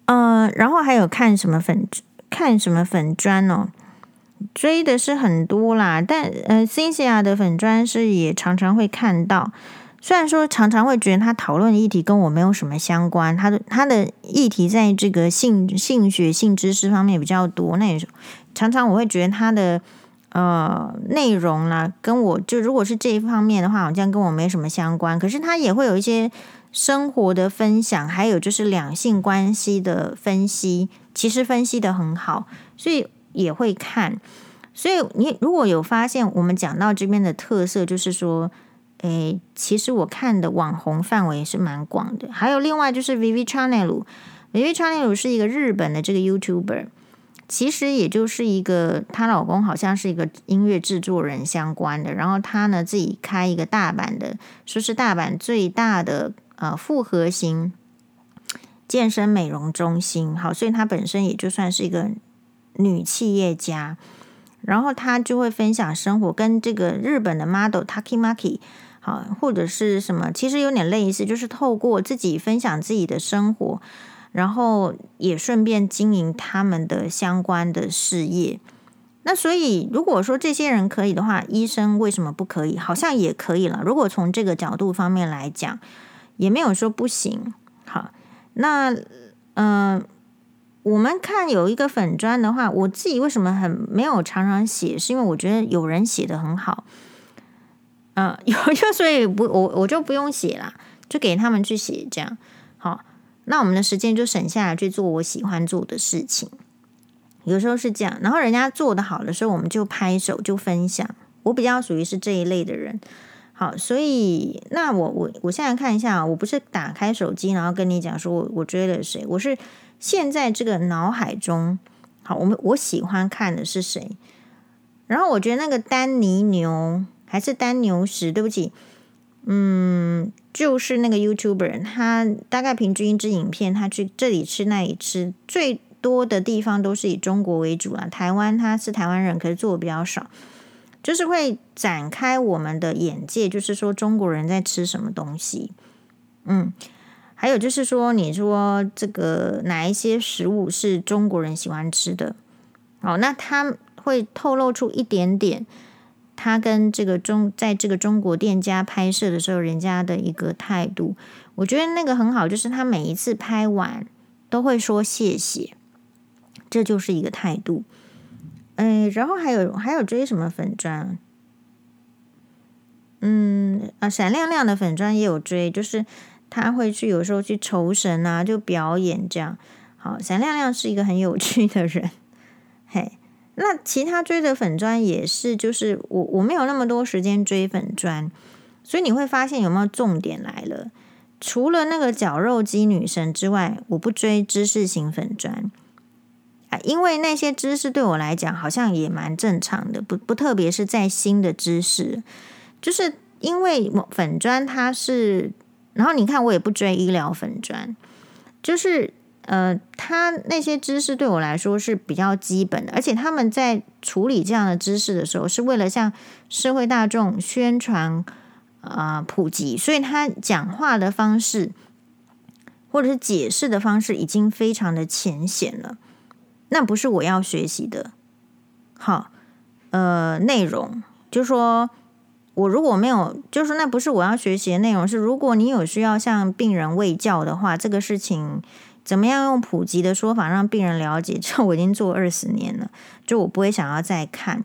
嗯、然后还有看什么粉看什么粉专哦，追的是很多啦，但呃，Cynthia 的粉专是也常常会看到。虽然说常常会觉得他讨论的议题跟我没有什么相关，他的他的议题在这个性性学性知识方面比较多，那也常常我会觉得他的呃内容啦，跟我就如果是这一方面的话，好像跟我没什么相关。可是他也会有一些生活的分享，还有就是两性关系的分析，其实分析得很好，所以也会看。所以你如果有发现，我们讲到这边的特色，就是说。诶，其实我看的网红范围是蛮广的，还有另外就是 Vivi Channel，Vivi Channel 是一个日本的这个 YouTuber，其实也就是一个她老公好像是一个音乐制作人相关的，然后她呢自己开一个大阪的，说是大阪最大的呃复合型健身美容中心，好，所以她本身也就算是一个女企业家，然后她就会分享生活，跟这个日本的 model Taki Maki。好，或者是什么，其实有点类似，就是透过自己分享自己的生活，然后也顺便经营他们的相关的事业。那所以，如果说这些人可以的话，医生为什么不可以？好像也可以了。如果从这个角度方面来讲，也没有说不行。好，那嗯、我们看有一个粉专的话，我自己为什么很没有常常写，是因为我觉得有人写得很好。嗯，有就所以不我我就不用写啦，就给他们去写这样好，那我们的时间就省下来去做我喜欢做的事情。有时候是这样，然后人家做得好的时候，我们就拍手就分享。我比较属于是这一类的人，好，所以那我我我现在看一下，我不是打开手机然后跟你讲说我我追了谁，我是现在这个脑海中好，我们我喜欢看的是谁，然后我觉得那个丹尼牛。还是丹牛石，对不起，嗯，就是那个 YouTuber，他大概平均一支影片，他去这里吃那里吃，最多的地方都是以中国为主啊。台湾他是台湾人，可是做的比较少，就是会展开我们的眼界，就是说中国人在吃什么东西，嗯，还有就是说，你说这个哪一些食物是中国人喜欢吃的，哦，那他会透露出一点点。他跟这个中，在这个中国店家拍摄的时候，人家的一个态度，我觉得那个很好，就是他每一次拍完都会说谢谢，这就是一个态度。嗯，然后还有还有追什么粉砖？嗯啊，闪亮亮的粉砖也有追，就是他会去有时候去酬神啊，就表演这样。好，闪亮亮是一个很有趣的人，那其他追的粉砖也是，就是我我没有那么多时间追粉砖，所以你会发现有没有重点来了？除了那个绞肉机女神之外，我不追知识型粉砖啊，因为那些知识对我来讲好像也蛮正常的，不不特别是在新的知识，就是因为粉砖它是，然后你看我也不追医疗粉砖，就是。呃，他那些知识对我来说是比较基本的，而且他们在处理这样的知识的时候，是为了向社会大众宣传啊、呃、普及，所以他讲话的方式或者是解释的方式已经非常的浅显了，那不是我要学习的。好，呃，内容就说我如果没有，就是那不是我要学习的内容，是如果你有需要向病人喂教的话，这个事情。怎么样用普及的说法让病人了解？这我已经做二十年了，就我不会想要再看，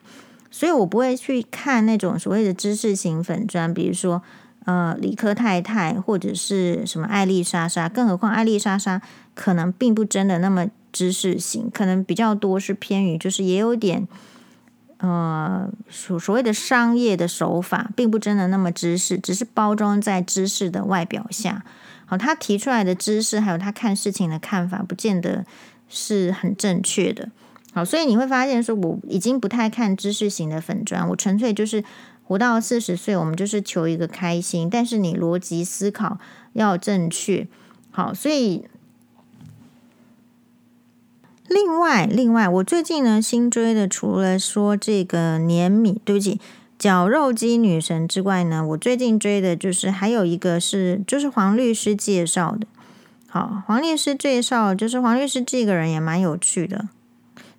所以我不会去看那种所谓的知识型粉专，比如说呃理科太太或者是什么艾丽莎莎，更何况艾丽莎莎可能并不真的那么知识型，可能比较多是偏于，就是也有点呃所所谓的商业的手法，并不真的那么知识，只是包装在知识的外表下。好，他提出来的知识，还有他看事情的看法，不见得是很正确的。好，所以你会发现说，我已经不太看知识型的粉砖，我纯粹就是活到四十岁，我们就是求一个开心。但是你逻辑思考要正确。好，所以另外另外，我最近呢新追的，除了说这个年米，对不起，绞肉机女神之外呢，我最近追的就是还有一个是，就是黄律师介绍的。好，黄律师介绍，就是黄律师这个人也蛮有趣的。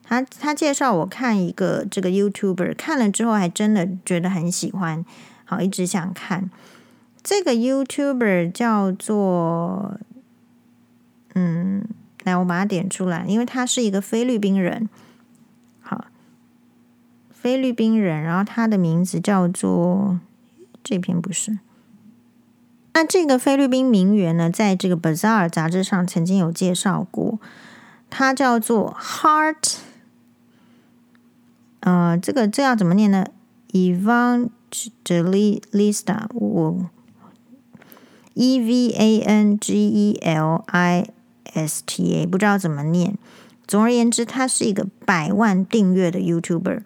他他介绍我看一个这个 YouTuber，看了之后还真的觉得很喜欢，好，一直想看。这个 YouTuber 叫做，嗯，来我把它点出来，因为他是一个菲律宾人，菲律宾人，然后他的名字叫做，这篇不是。那这个菲律宾名媛呢，在这个 Bazaar 杂志上曾经有介绍过，他叫做 Heart。呃，这个这要怎么念呢？Evangelista，我 E V A N G E L I S T A，不知道怎么念。总而言之，他是一个百万订阅的 YouTuber，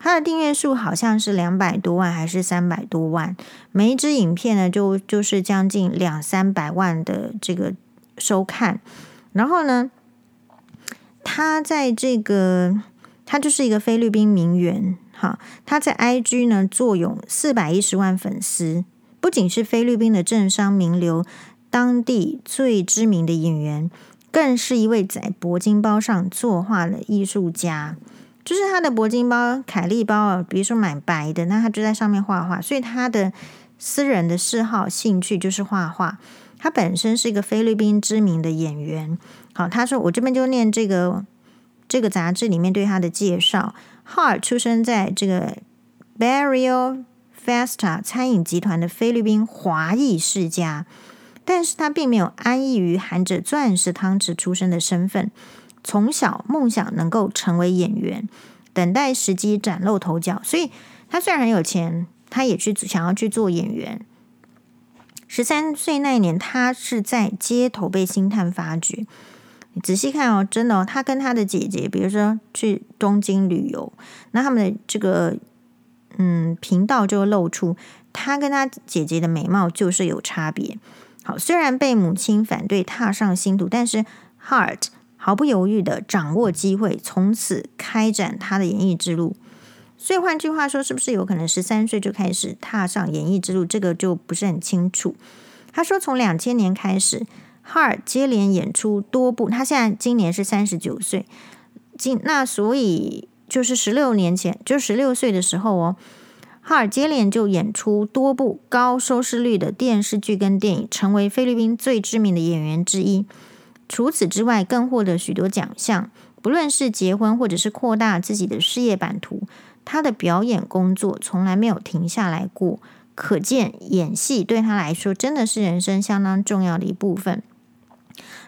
他的订阅数好像是两百多万还是三百多万，每一支影片呢就就是将近两三百万的这个收看。然后呢，他在这个。他就是一个菲律宾名媛，哈，他在 IG 呢坐拥四百一十万粉丝，不仅是菲律宾的政商名流，当地最知名的演员，更是一位在铂金包上作画的艺术家。就是他的铂金包、凯利包啊，比如说买白的，那他就在上面画画。所以他的私人的嗜好、兴趣就是画画。他本身是一个菲律宾知名的演员。好，他说我这边就念这个。这个杂志里面对他的介绍哈尔出生在这个 Barrio Festa 餐饮集团的菲律宾华裔世家，但是他并没有安逸于含着钻石汤匙出生的身份，从小梦想能够成为演员，等待时机崭露头角。所以他虽然很有钱，他也去想要去做演员。十三岁那一年，他是在街头被星探发掘。你仔细看哦，真的哦，他跟他的姐姐，比如说去东京旅游，那他们的这个嗯频道就露出他跟他姐姐的美貌就是有差别。好，虽然被母亲反对踏上星途，但是 Heart 毫不犹豫的掌握机会，从此开展他的演艺之路。所以换句话说，是不是有可能十三岁就开始踏上演艺之路？这个就不是很清楚。他说，从两千年开始。哈尔接连演出多部，他现在今年是三十九岁，今那所以就是十六年前，就十六岁的时候哦，哈尔接连就演出多部高收视率的电视剧跟电影，成为菲律宾最知名的演员之一。除此之外，更获得许多奖项，不论是结婚或者是扩大自己的事业版图，他的表演工作从来没有停下来过。可见演戏对他来说真的是人生相当重要的一部分。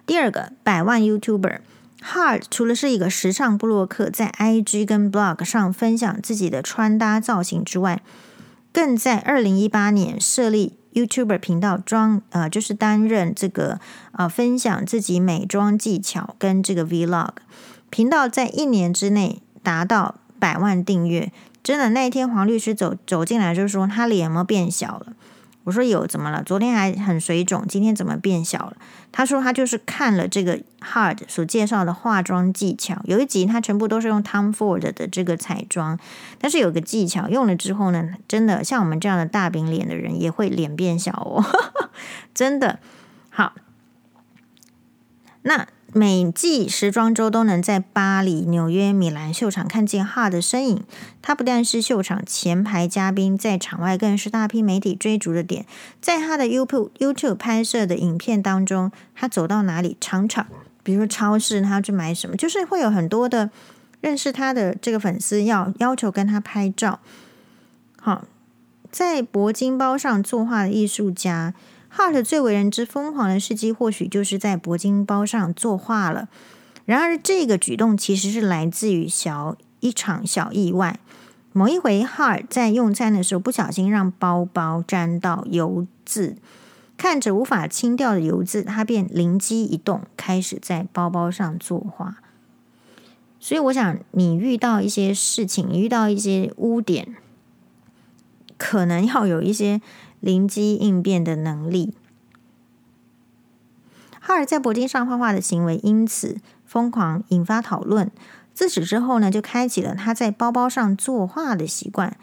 第二个百万 YouTuber Hart 除了是一个时尚部落客，在 IG 跟 Blog 上分享自己的穿搭造型之外，更在二零一八年设立 YouTuber 频道，装呃就是担任这个呃分享自己美妆技巧跟这个 Vlog 频道，在一年之内达到百万订阅。真的，那一天黄律师走走进来就说他脸有没有变小了？我说有，怎么了？昨天还很水肿，今天怎么变小了？他说他就是看了这个 Hard 所介绍的化妆技巧，有一集他全部都是用 Tom Ford 的这个彩妆，但是有个技巧用了之后呢，真的像我们这样的大饼脸的人也会脸变小哦，真的好。那。每季时装周都能在巴黎、纽约、米兰秀场看见哈的身影。他不但是秀场前排嘉宾，在场外更是大批媒体追逐的点。在他的 YouTube YouTube 拍摄的影片当中，他走到哪里，场场，比如说超市，他要去买什么，就是会有很多的认识他的这个粉丝要要求跟他拍照。好，在铂金包上作画的艺术家。Hart 最为人知疯狂的事迹，或许就是在铂金包上作画了。然而，这个举动其实是来自于小一场小意外。某一回，哈尔在用餐的时候不小心让包包沾到油渍，看着无法清掉的油渍，他便灵机一动，开始在包包上作画。所以，我想你遇到一些事情，遇到一些污点，可能要有一些灵机应变的能力。哈尔在铂金上画画的行为因此疯狂引发讨论。自此之后呢，就开启了他在包包上作画的习惯。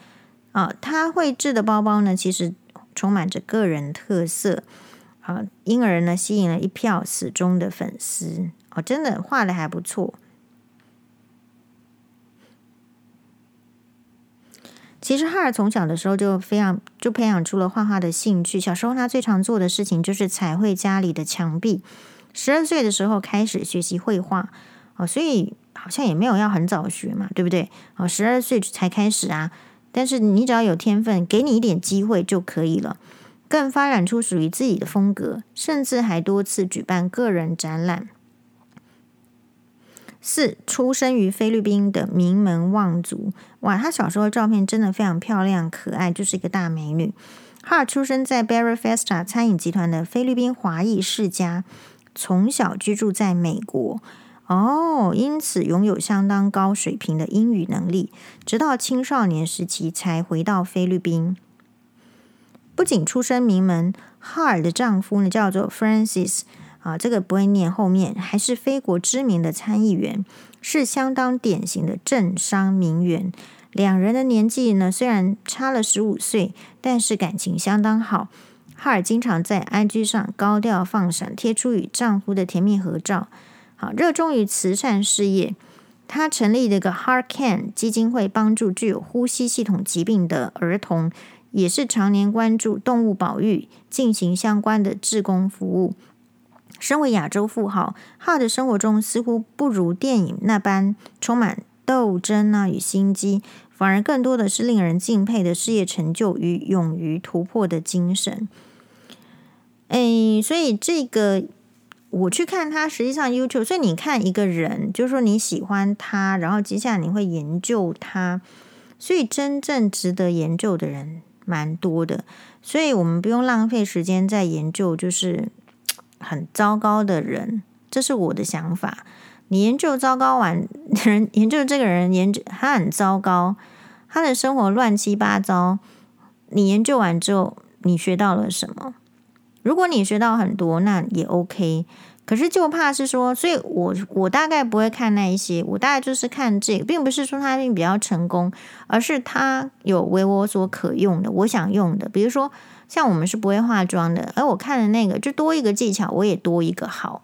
啊，他绘制的包包呢，其实充满着个人特色。啊，因而呢，吸引了一票死忠的粉丝。哦，真的画的还不错。其实哈尔从小的时候就非常就培养出了画画的兴趣。小时候他最常做的事情就是彩绘家里的墙壁。十二岁的时候开始学习绘画。哦，所以好像也没有要很早学嘛，对不对？哦，十二岁才开始啊。但是你只要有天分，给你一点机会就可以了。更发展出属于自己的风格，甚至还多次举办个人展览。四，出生于菲律宾的名门望族，哇，她小时候的照片真的非常漂亮可爱，就是一个大美女。哈尔出生在 Barry Festa 餐饮集团的菲律宾华裔世家，从小居住在美国。哦，因此拥有相当高水平的英语能力，直到青少年时期才回到菲律宾。不仅出身名门，哈尔的丈夫呢叫做 Francis 啊，这个不会念，后面还是非国知名的参议员，是相当典型的政商名媛。两人的年纪呢虽然差了十五岁，但是感情相当好。哈尔经常在 IG 上高调放闪，贴出与丈夫的甜蜜合照。好，热衷于慈善事业，他成立了一个 HeartCan 基金会，帮助具有呼吸系统疾病的儿童，也是常年关注动物保育，进行相关的志工服务。身为亚洲富豪，哈的生活中似乎不如电影那般充满斗争啊与心机，反而更多的是令人敬佩的事业成就与勇于突破的精神。诶，所以这个。我去看他，实际上 YouTube，所以你看一个人，就是说你喜欢他，然后接下来你会研究他，所以真正值得研究的人蛮多的，所以我们不用浪费时间在研究就是很糟糕的人，这是我的想法。你研究糟糕完人，研究这个人研究他很糟糕，他的生活乱七八糟，你研究完之后，你学到了什么？如果你学到很多，那也 OK。可是就怕是说，所以我我大概不会看那一些，我大概就是看这个，并不是说他比较成功，而是他有为我所可用的，我想用的。比如说，像我们是不会化妆的，而我看的那个就多一个技巧，我也多一个好。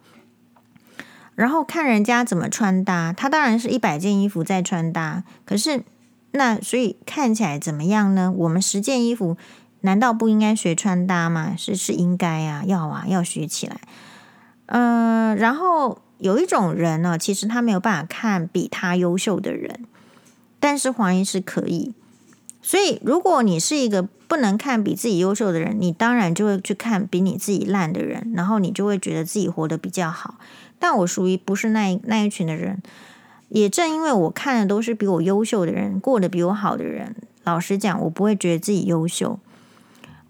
然后看人家怎么穿搭，他当然是一百件衣服在穿搭，可是那所以看起来怎么样呢？我们十件衣服。难道不应该学穿搭吗？是是应该啊，要啊，要学起来。嗯、然后有一种人呢，其实他没有办法看比他优秀的人，但是黄医师可以。所以，如果你是一个不能看比自己优秀的人，你当然就会去看比你自己烂的人，然后你就会觉得自己活得比较好。但我属于不是那一那一群的人，也正因为我看的都是比我优秀的人，过得比我好的人，老实讲，我不会觉得自己优秀。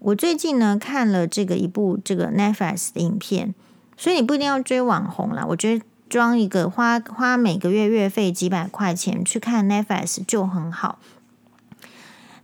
我最近呢看了这个一部这个 Netflix 的影片，所以你不一定要追网红啦。我觉得装一个花花每个月月费几百块钱去看 Netflix 就很好。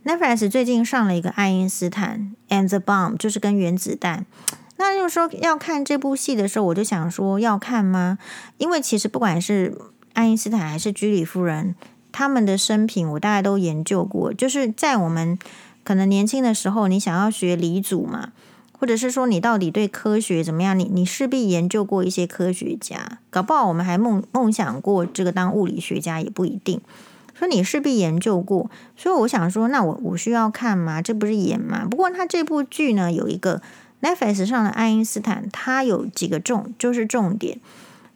Netflix 最近上了一个爱因斯坦 and the bomb，就是跟原子弹。那就是说要看这部戏的时候，我就想说要看吗？因为其实不管是爱因斯坦还是居里夫人，他们的生平我大概都研究过，就是在我们。可能年轻的时候，你想要学理组嘛，或者是说你到底对科学怎么样？你你势必研究过一些科学家，搞不好我们还梦梦想过这个当物理学家也不一定。说你势必研究过，所以我想说，那我我需要看吗？这不是演吗？不过他这部剧呢，有一个 Netflix 上的爱因斯坦，他有几个重就是重点。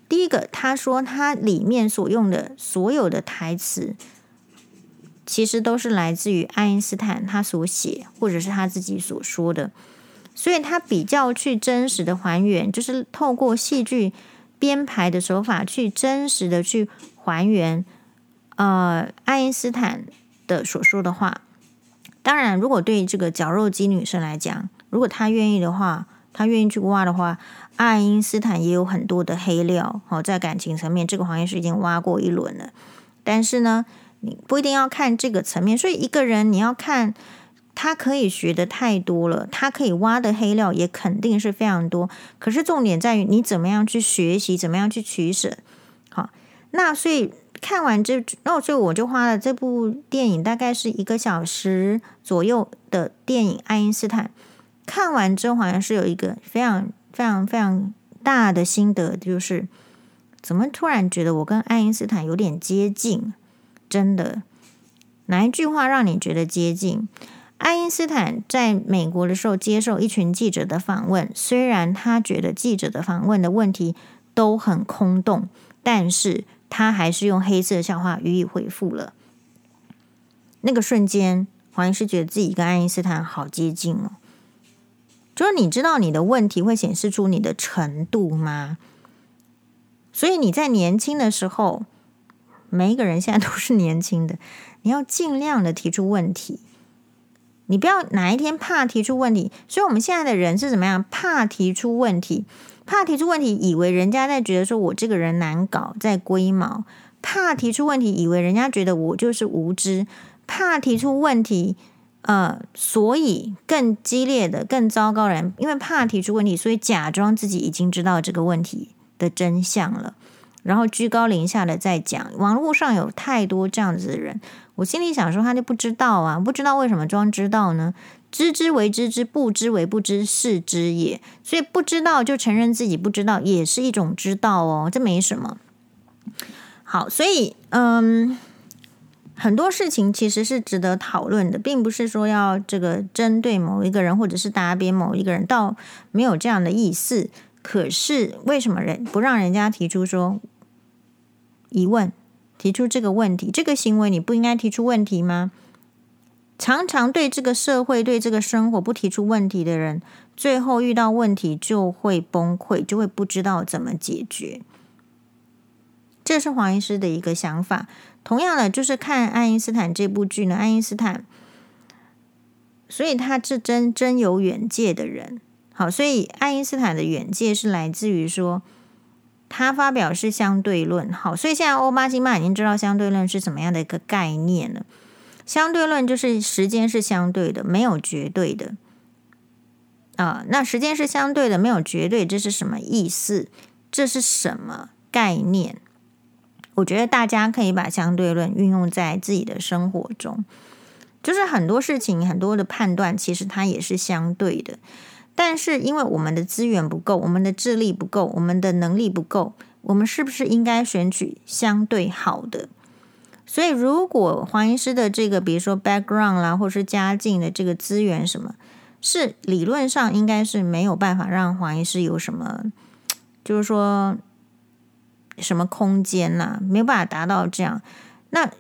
第一个，他说他里面所用的所有的台词。其实都是来自于爱因斯坦他所写，或者是他自己所说的，所以他比较去真实的还原，就是透过戏剧编排的手法去真实的去还原，呃，爱因斯坦的所说的话。当然，如果对这个绞肉机女生来讲，如果她愿意的话，她愿意去挖的话，爱因斯坦也有很多的黑料。好，在感情层面，这个黄医师已经挖过一轮了。但是呢，你不一定要看这个层面。所以，一个人你要看。他可以学的太多了，他可以挖的黑料也肯定是非常多。可是重点在于你怎么样去学习，怎么样去取舍。好，那所以看完这，那所以我就花了这部电影大概是一个小时左右的电影《爱因斯坦》。看完之后好像是有一个非常非常非常大的心得，就是怎么突然觉得我跟爱因斯坦有点接近？真的，哪一句话让你觉得接近？爱因斯坦在美国的时候接受一群记者的访问，虽然他觉得记者的访问的问题都很空洞，但是他还是用黑色笑话予以回复了。那个瞬间，黄医师觉得自己跟爱因斯坦好接近哦。就是你知道你的问题会显示出你的程度吗？所以你在年轻的时候，每一个人现在都是年轻的，你要尽量的提出问题。你不要哪一天怕提出问题，所以我们现在的人是怎么样？怕提出问题，怕提出问题，以为人家在觉得说我这个人难搞，在龟毛；怕提出问题，以为人家觉得我就是无知；怕提出问题，呃，所以更激烈的、更糟糕人，因为怕提出问题，所以假装自己已经知道这个问题的真相了，然后居高临下的在讲。网络上有太多这样子的人。我心里想说，他就不知道啊，不知道为什么装知道呢？知之为知之，不知为不知，是知也。所以不知道就承认自己不知道，也是一种知道哦，这没什么。好，所以嗯，很多事情其实是值得讨论的，并不是说要这个针对某一个人，或者是打扁某一个人，倒没有这样的意思。可是为什么人不让人家提出说疑问？提出这个问题，这个行为你不应该提出问题吗？常常对这个社会、对这个生活不提出问题的人，最后遇到问题就会崩溃，就会不知道怎么解决。这是黄医师的一个想法。同样的，就是看爱因斯坦这部剧呢，爱因斯坦，所以他是真真有远见的人。好，所以爱因斯坦的远见是来自于说。他发表是相对论，好，所以现在欧巴辛巴已经知道相对论是什么样的一个概念了。相对论就是时间是相对的，没有绝对的。啊，那时间是相对的，没有绝对，这是什么意思？这是什么概念？我觉得大家可以把相对论运用在自己的生活中，就是很多事情、很多的判断，其实它也是相对的。但是，因为我们的资源不够，我们的智力不够，我们的能力不够，我们是不是应该选取相对好的？所以，如果黄医师的这个，比如说 background 啦，或是家境的这个资源什么，是理论上应该是没有办法让黄医师有什么，就是说什么空间呐、没有办法达到这样。那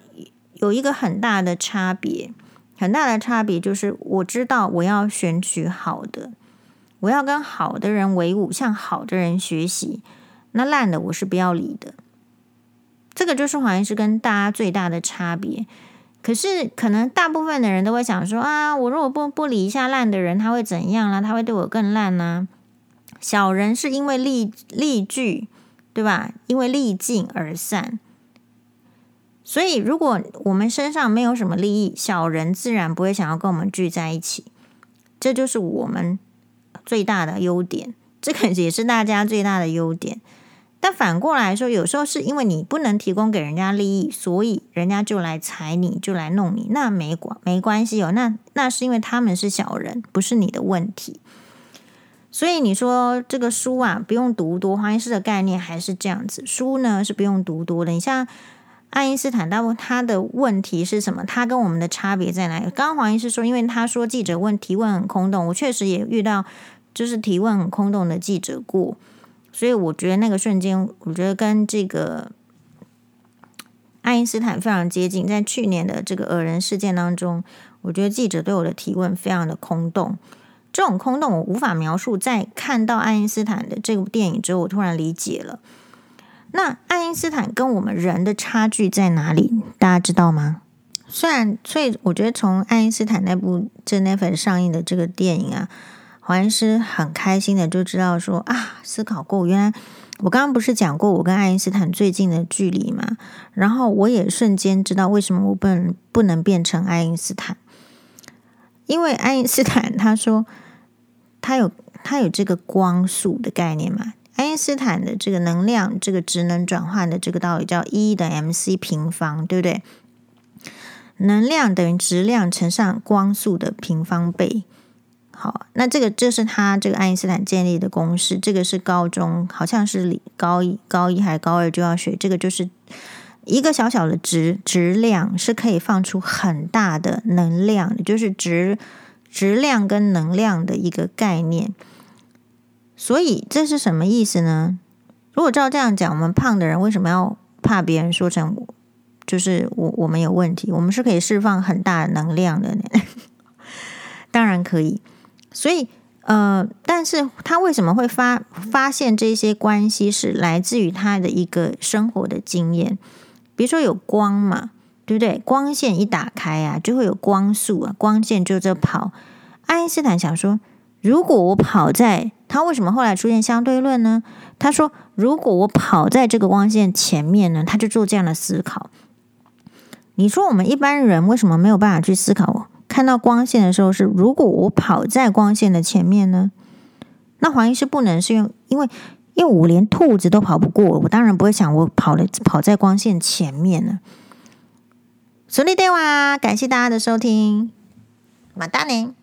有一个很大的差别，很大的差别就是，我知道我要选取好的。我要跟好的人为伍，向好的人学习。那烂的我是不要理的。这个就是黄医师跟大家最大的差别。可是可能大部分的人都会想说啊，我如果不不理一下烂的人，他会怎样啦？他会对我更烂呢？小人是因为利利聚，对吧？因为利尽而散。所以如果我们身上没有什么利益，小人自然不会想要跟我们聚在一起。这就是我们。最大的优点，这个也是大家最大的优点。但反过来说，有时候是因为你不能提供给人家利益，所以人家就来踩你，就来弄你。那没关没关系哦，那那是因为他们是小人，不是你的问题。所以你说这个书啊，不用读多。黄医师的概念还是这样子，书呢是不用读多的。你像爱因斯坦，他他的问题是什么？他跟我们的差别在哪里？刚刚黄医师说，因为他说记者问提问很空洞，我确实也遇到。就是提问很空洞的记者过，所以我觉得那个瞬间，我觉得跟这个爱因斯坦非常接近。在去年的这个恶人事件当中，我觉得记者对我的提问非常的空洞，这种空洞我无法描述。在看到爱因斯坦的这部电影之后，我突然理解了，那爱因斯坦跟我们人的差距在哪里？大家知道吗？虽然，所以我觉得从爱因斯坦那部这那份上映的这个电影啊，黄医师很开心的就知道说啊，思考过，原来我刚刚不是讲过我跟爱因斯坦最近的距离嘛？然后我也瞬间知道为什么我不能不能变成爱因斯坦，因为爱因斯坦他说他有他有这个光速的概念嘛。爱因斯坦的这个能量，这个质能转换的这个道理叫 E 等 mc 平方，对不对？能量等于质量乘上光速的平方倍。好，那这个这是他这个爱因斯坦建立的公式。这个是高中好像是高一、高一还是高二就要学。这个就是一个小小的质质量是可以放出很大的能量，就是质质量跟能量的一个概念。所以这是什么意思呢？如果照这样讲，我们胖的人为什么要怕别人说成就是我我们有问题？我们是可以释放很大的能量的呢，当然可以。所以呃，但是他为什么会发发现这些关系是来自于他的一个生活的经验？比如说有光嘛，对不对？光线一打开啊，就会有光速啊，光线就在跑。爱因斯坦想说，如果我跑在他为什么后来出现相对论呢？他说：“如果我跑在这个光线前面呢？”他就做这样的思考。你说我们一般人为什么没有办法去思考？看到光线的时候是，如果我跑在光线的前面呢？那黄医师不能是用，因为因为我连兔子都跑不过，我当然不会想我跑了跑在光线前面呢。顺利，对哇，感谢大家的收听，马达宁。